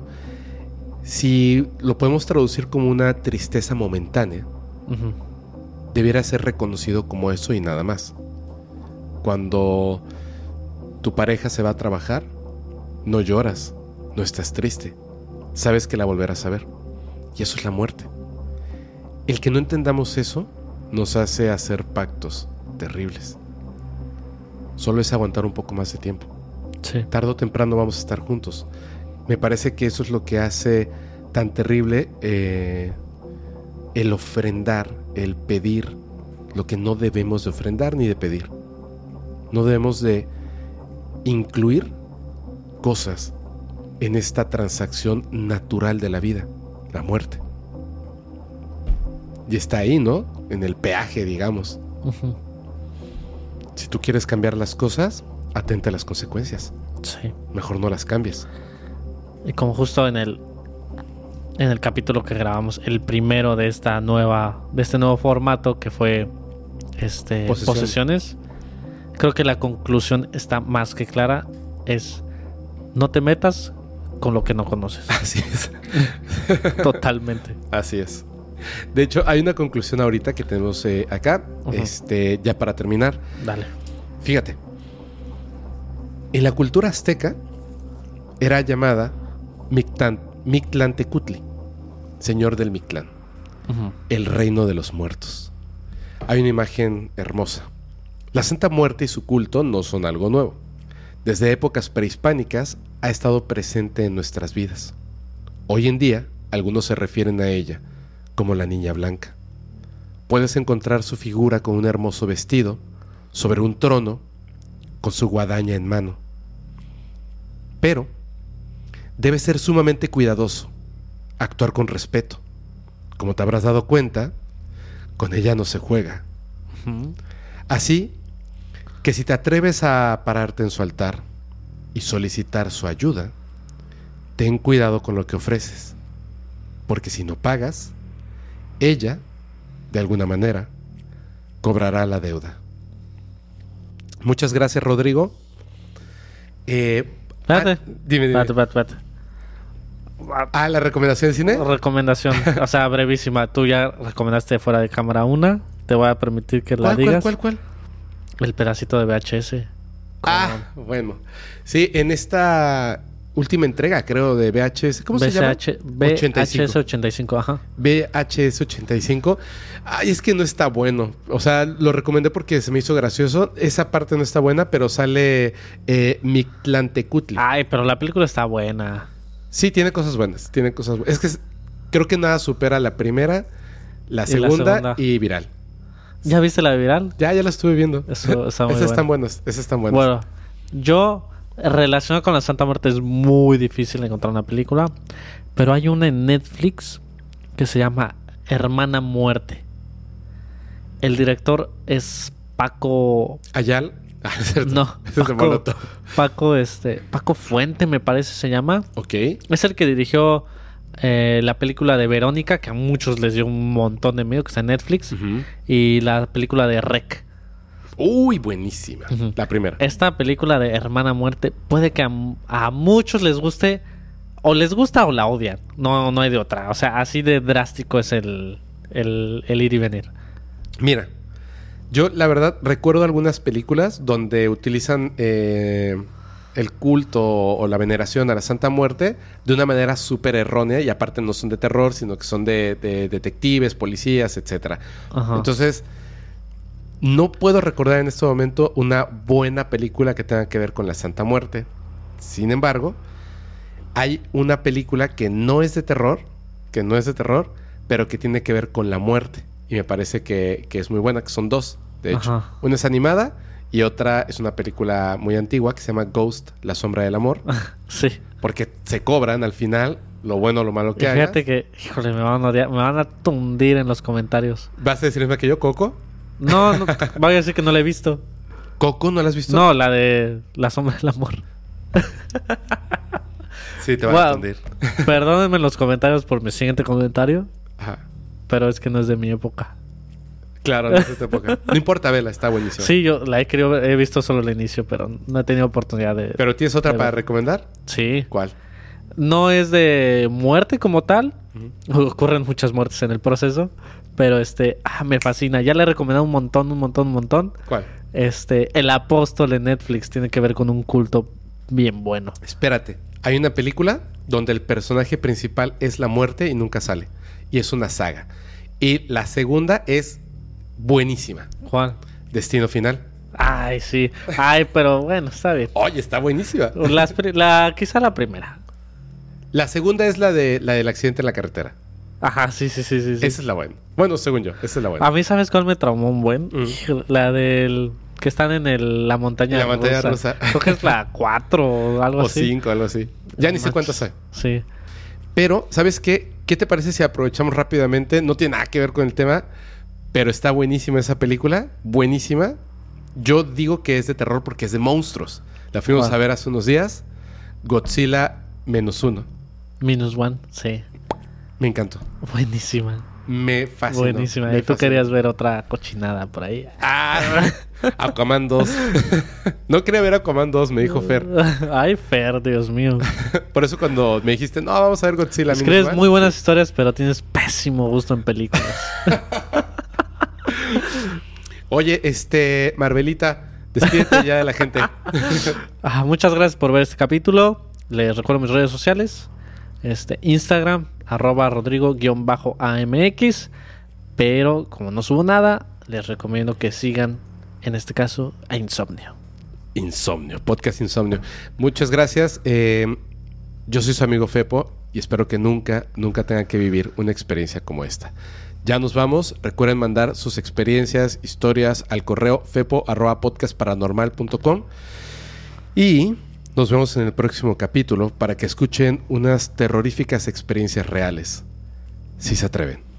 si lo podemos traducir como una tristeza momentánea, debiera ser reconocido como eso y nada más. Cuando tu pareja se va a trabajar, no lloras, no estás triste, sabes que la volverás a ver. Y eso es la muerte. El que no entendamos eso nos hace hacer pactos terribles. Solo es aguantar un poco más de tiempo. Sí. Tarde o temprano vamos a estar juntos. Me parece que eso es lo que hace tan terrible eh, el ofrendar, el pedir lo que no debemos de ofrendar ni de pedir. No debemos de incluir cosas en esta transacción natural de la vida, la muerte. Y está ahí, ¿no? en el peaje, digamos. Si tú quieres cambiar las cosas, atente a las consecuencias. Sí. Mejor no las cambies. Y como justo en el en el capítulo que grabamos, el primero de esta nueva de este nuevo formato que fue este Posesión. posesiones, creo que la conclusión está más que clara es no te metas con lo que no conoces. Así es. Totalmente. Así es. De hecho, hay una conclusión ahorita que tenemos eh, acá, este, ya para terminar. Dale. Fíjate, en la cultura azteca era llamada Mictan- Mictlantecutli, señor del Mictlán, el reino de los muertos. Hay una imagen hermosa. La Santa Muerte y su culto no son algo nuevo. Desde épocas prehispánicas ha estado presente en nuestras vidas. Hoy en día, algunos se refieren a ella como la Niña Blanca. Puedes encontrar su figura con un hermoso vestido, sobre un trono, con su guadaña en mano. Pero debes ser sumamente cuidadoso, actuar con respeto. Como te habrás dado cuenta, con ella no se juega. Así que si te atreves a pararte en su altar y solicitar su ayuda, ten cuidado con lo que ofreces, porque si no pagas, ella, de alguna manera, cobrará la deuda. Muchas gracias, Rodrigo. Eh, Espérate. ah, dime, dime. Espérate, espérate, espérate. Ah, la recomendación de cine. Recomendación, o sea, brevísima. Tú ya recomendaste fuera de cámara una. Te voy a permitir que la ¿Cuál, cuál, digas. cuál, cuál? El pedacito de VHS. Ah, bueno. Sí, en esta última entrega, creo, de VHS. ¿Cómo se llama? VHS, VHS 85, ajá. VHS 85. Ay, es que no está bueno. O sea, lo recomendé porque se me hizo gracioso. Esa parte no está buena, pero sale eh, Mictlantecutli. Ay, pero la película está buena. Sí, tiene cosas buenas. Tiene cosas buenas. Es que es- creo que nada supera la primera, la Y la segunda y viral. ¿Ya viste la de viral? Ya, ya la estuve viendo. Eso está muy Esas están bueno. buenas. Esas están buenas. Bueno, yo relacionado con la Santa Muerte es muy difícil encontrar una película, pero hay una en Netflix que se llama Hermana Muerte. El director es Paco Ayal. Ah, es. No, Paco. Paco, este, Paco Fuente me parece se llama. Ok. Es el que dirigió eh, la película de Verónica, que a muchos les dio un montón de miedo, que está en Netflix, y la película de Rec. Uy, buenísima. La primera. Esta película de Hermana Muerte puede que a, a muchos les guste, o les gusta o la odian. No, no hay de otra. O sea, así de drástico es el, el, el ir y venir. Mira, yo la verdad recuerdo algunas películas donde utilizan eh, el culto o la veneración a la Santa Muerte de una manera súper errónea y aparte no son de terror, sino que son de, de detectives, policías, etcétera. Ajá. Entonces, no puedo recordar en este momento una buena película que tenga que ver con la Santa Muerte. Sin embargo, hay una película que no es de terror, que no es de terror, pero que tiene que ver con la muerte. Y me parece que, que es muy buena, que son dos, de hecho. Ajá. Una es animada y otra es una película muy antigua que se llama Ghost, La Sombra del Amor, sí. porque se cobran al final lo bueno o lo malo que hagas. fíjate que, híjole, me van a me van a tundir en los comentarios. ¿Vas a decirme que yo, Coco? No, no, voy a decir que no la he visto. ¿Coco no la has visto? No, la de La Sombra del Amor. Sí, te van a tundir. Perdónenme en los comentarios por mi siguiente comentario, Ajá. pero es que no es de mi época. Claro, no, es de tu época. No importa, vela, está buenísimo. Sí, yo la he querido he visto solo el inicio, pero no he tenido oportunidad de... ¿Pero tienes otra de para recomendar? Sí. ¿Cuál? No es de muerte como tal. Ocurren muchas muertes en el proceso. Pero este, ah, me fascina. Ya le he recomendado un montón, un montón, un montón. ¿Cuál? Este, El Apóstol en Netflix tiene que ver con un culto bien bueno. Espérate. Hay una película donde el personaje principal es la muerte y nunca sale. Y es una saga. Y la segunda es buenísima. Juan. Destino Final. Ay, sí. Ay, pero bueno, está bien. Oye, está buenísima. Las la, quizá la primera. La segunda es la de la del accidente en la carretera. Ajá, sí, sí, sí, sí. Esa es la buena. Bueno, según yo, esa es la buena. A mí, ¿sabes cuál me traumó un buen? Mm. La del... Que están en el- la montaña la montaña rusa. Creo que es la 4 o algo o así. cinco, algo así. Ya ni sé cuántas hay. Sí. Pero, ¿sabes qué? ¿Qué te parece si aprovechamos rápidamente? No tiene nada que ver con el tema, Pero está buenísima esa película, buenísima. Yo digo que es de terror porque es de monstruos. La fuimos a ver hace unos días. Godzilla menos uno. Minus One, sí. Me encantó. Buenísima. Me fascinó. Buenísima. me Y tú fascinó. querías ver otra cochinada por ahí. Ah, Aquaman 2. no quería ver Aquaman 2, me dijo Fer. Ay, Fer, Dios mío. Por eso cuando me dijiste, no, vamos a ver Godzilla. Escribes one", muy buenas historias, pero tienes pésimo gusto en películas. Oye, este, Marvelita, despídete ya de la gente. Ah, muchas gracias por ver este capítulo. Les recuerdo mis redes sociales. Este, Instagram, arroba rodrigo-amx. Pero como no subo nada, les recomiendo que sigan, en este caso, a Insomnio. Insomnio, podcast Insomnio. Muchas gracias. Eh, yo soy su amigo Fepo y espero que nunca, nunca tengan que vivir una experiencia como esta. Ya nos vamos. Recuerden mandar sus experiencias, historias al correo fepo.podcastparanormal.com y nos vemos en el próximo capítulo para que escuchen unas terroríficas experiencias reales, si se atreven.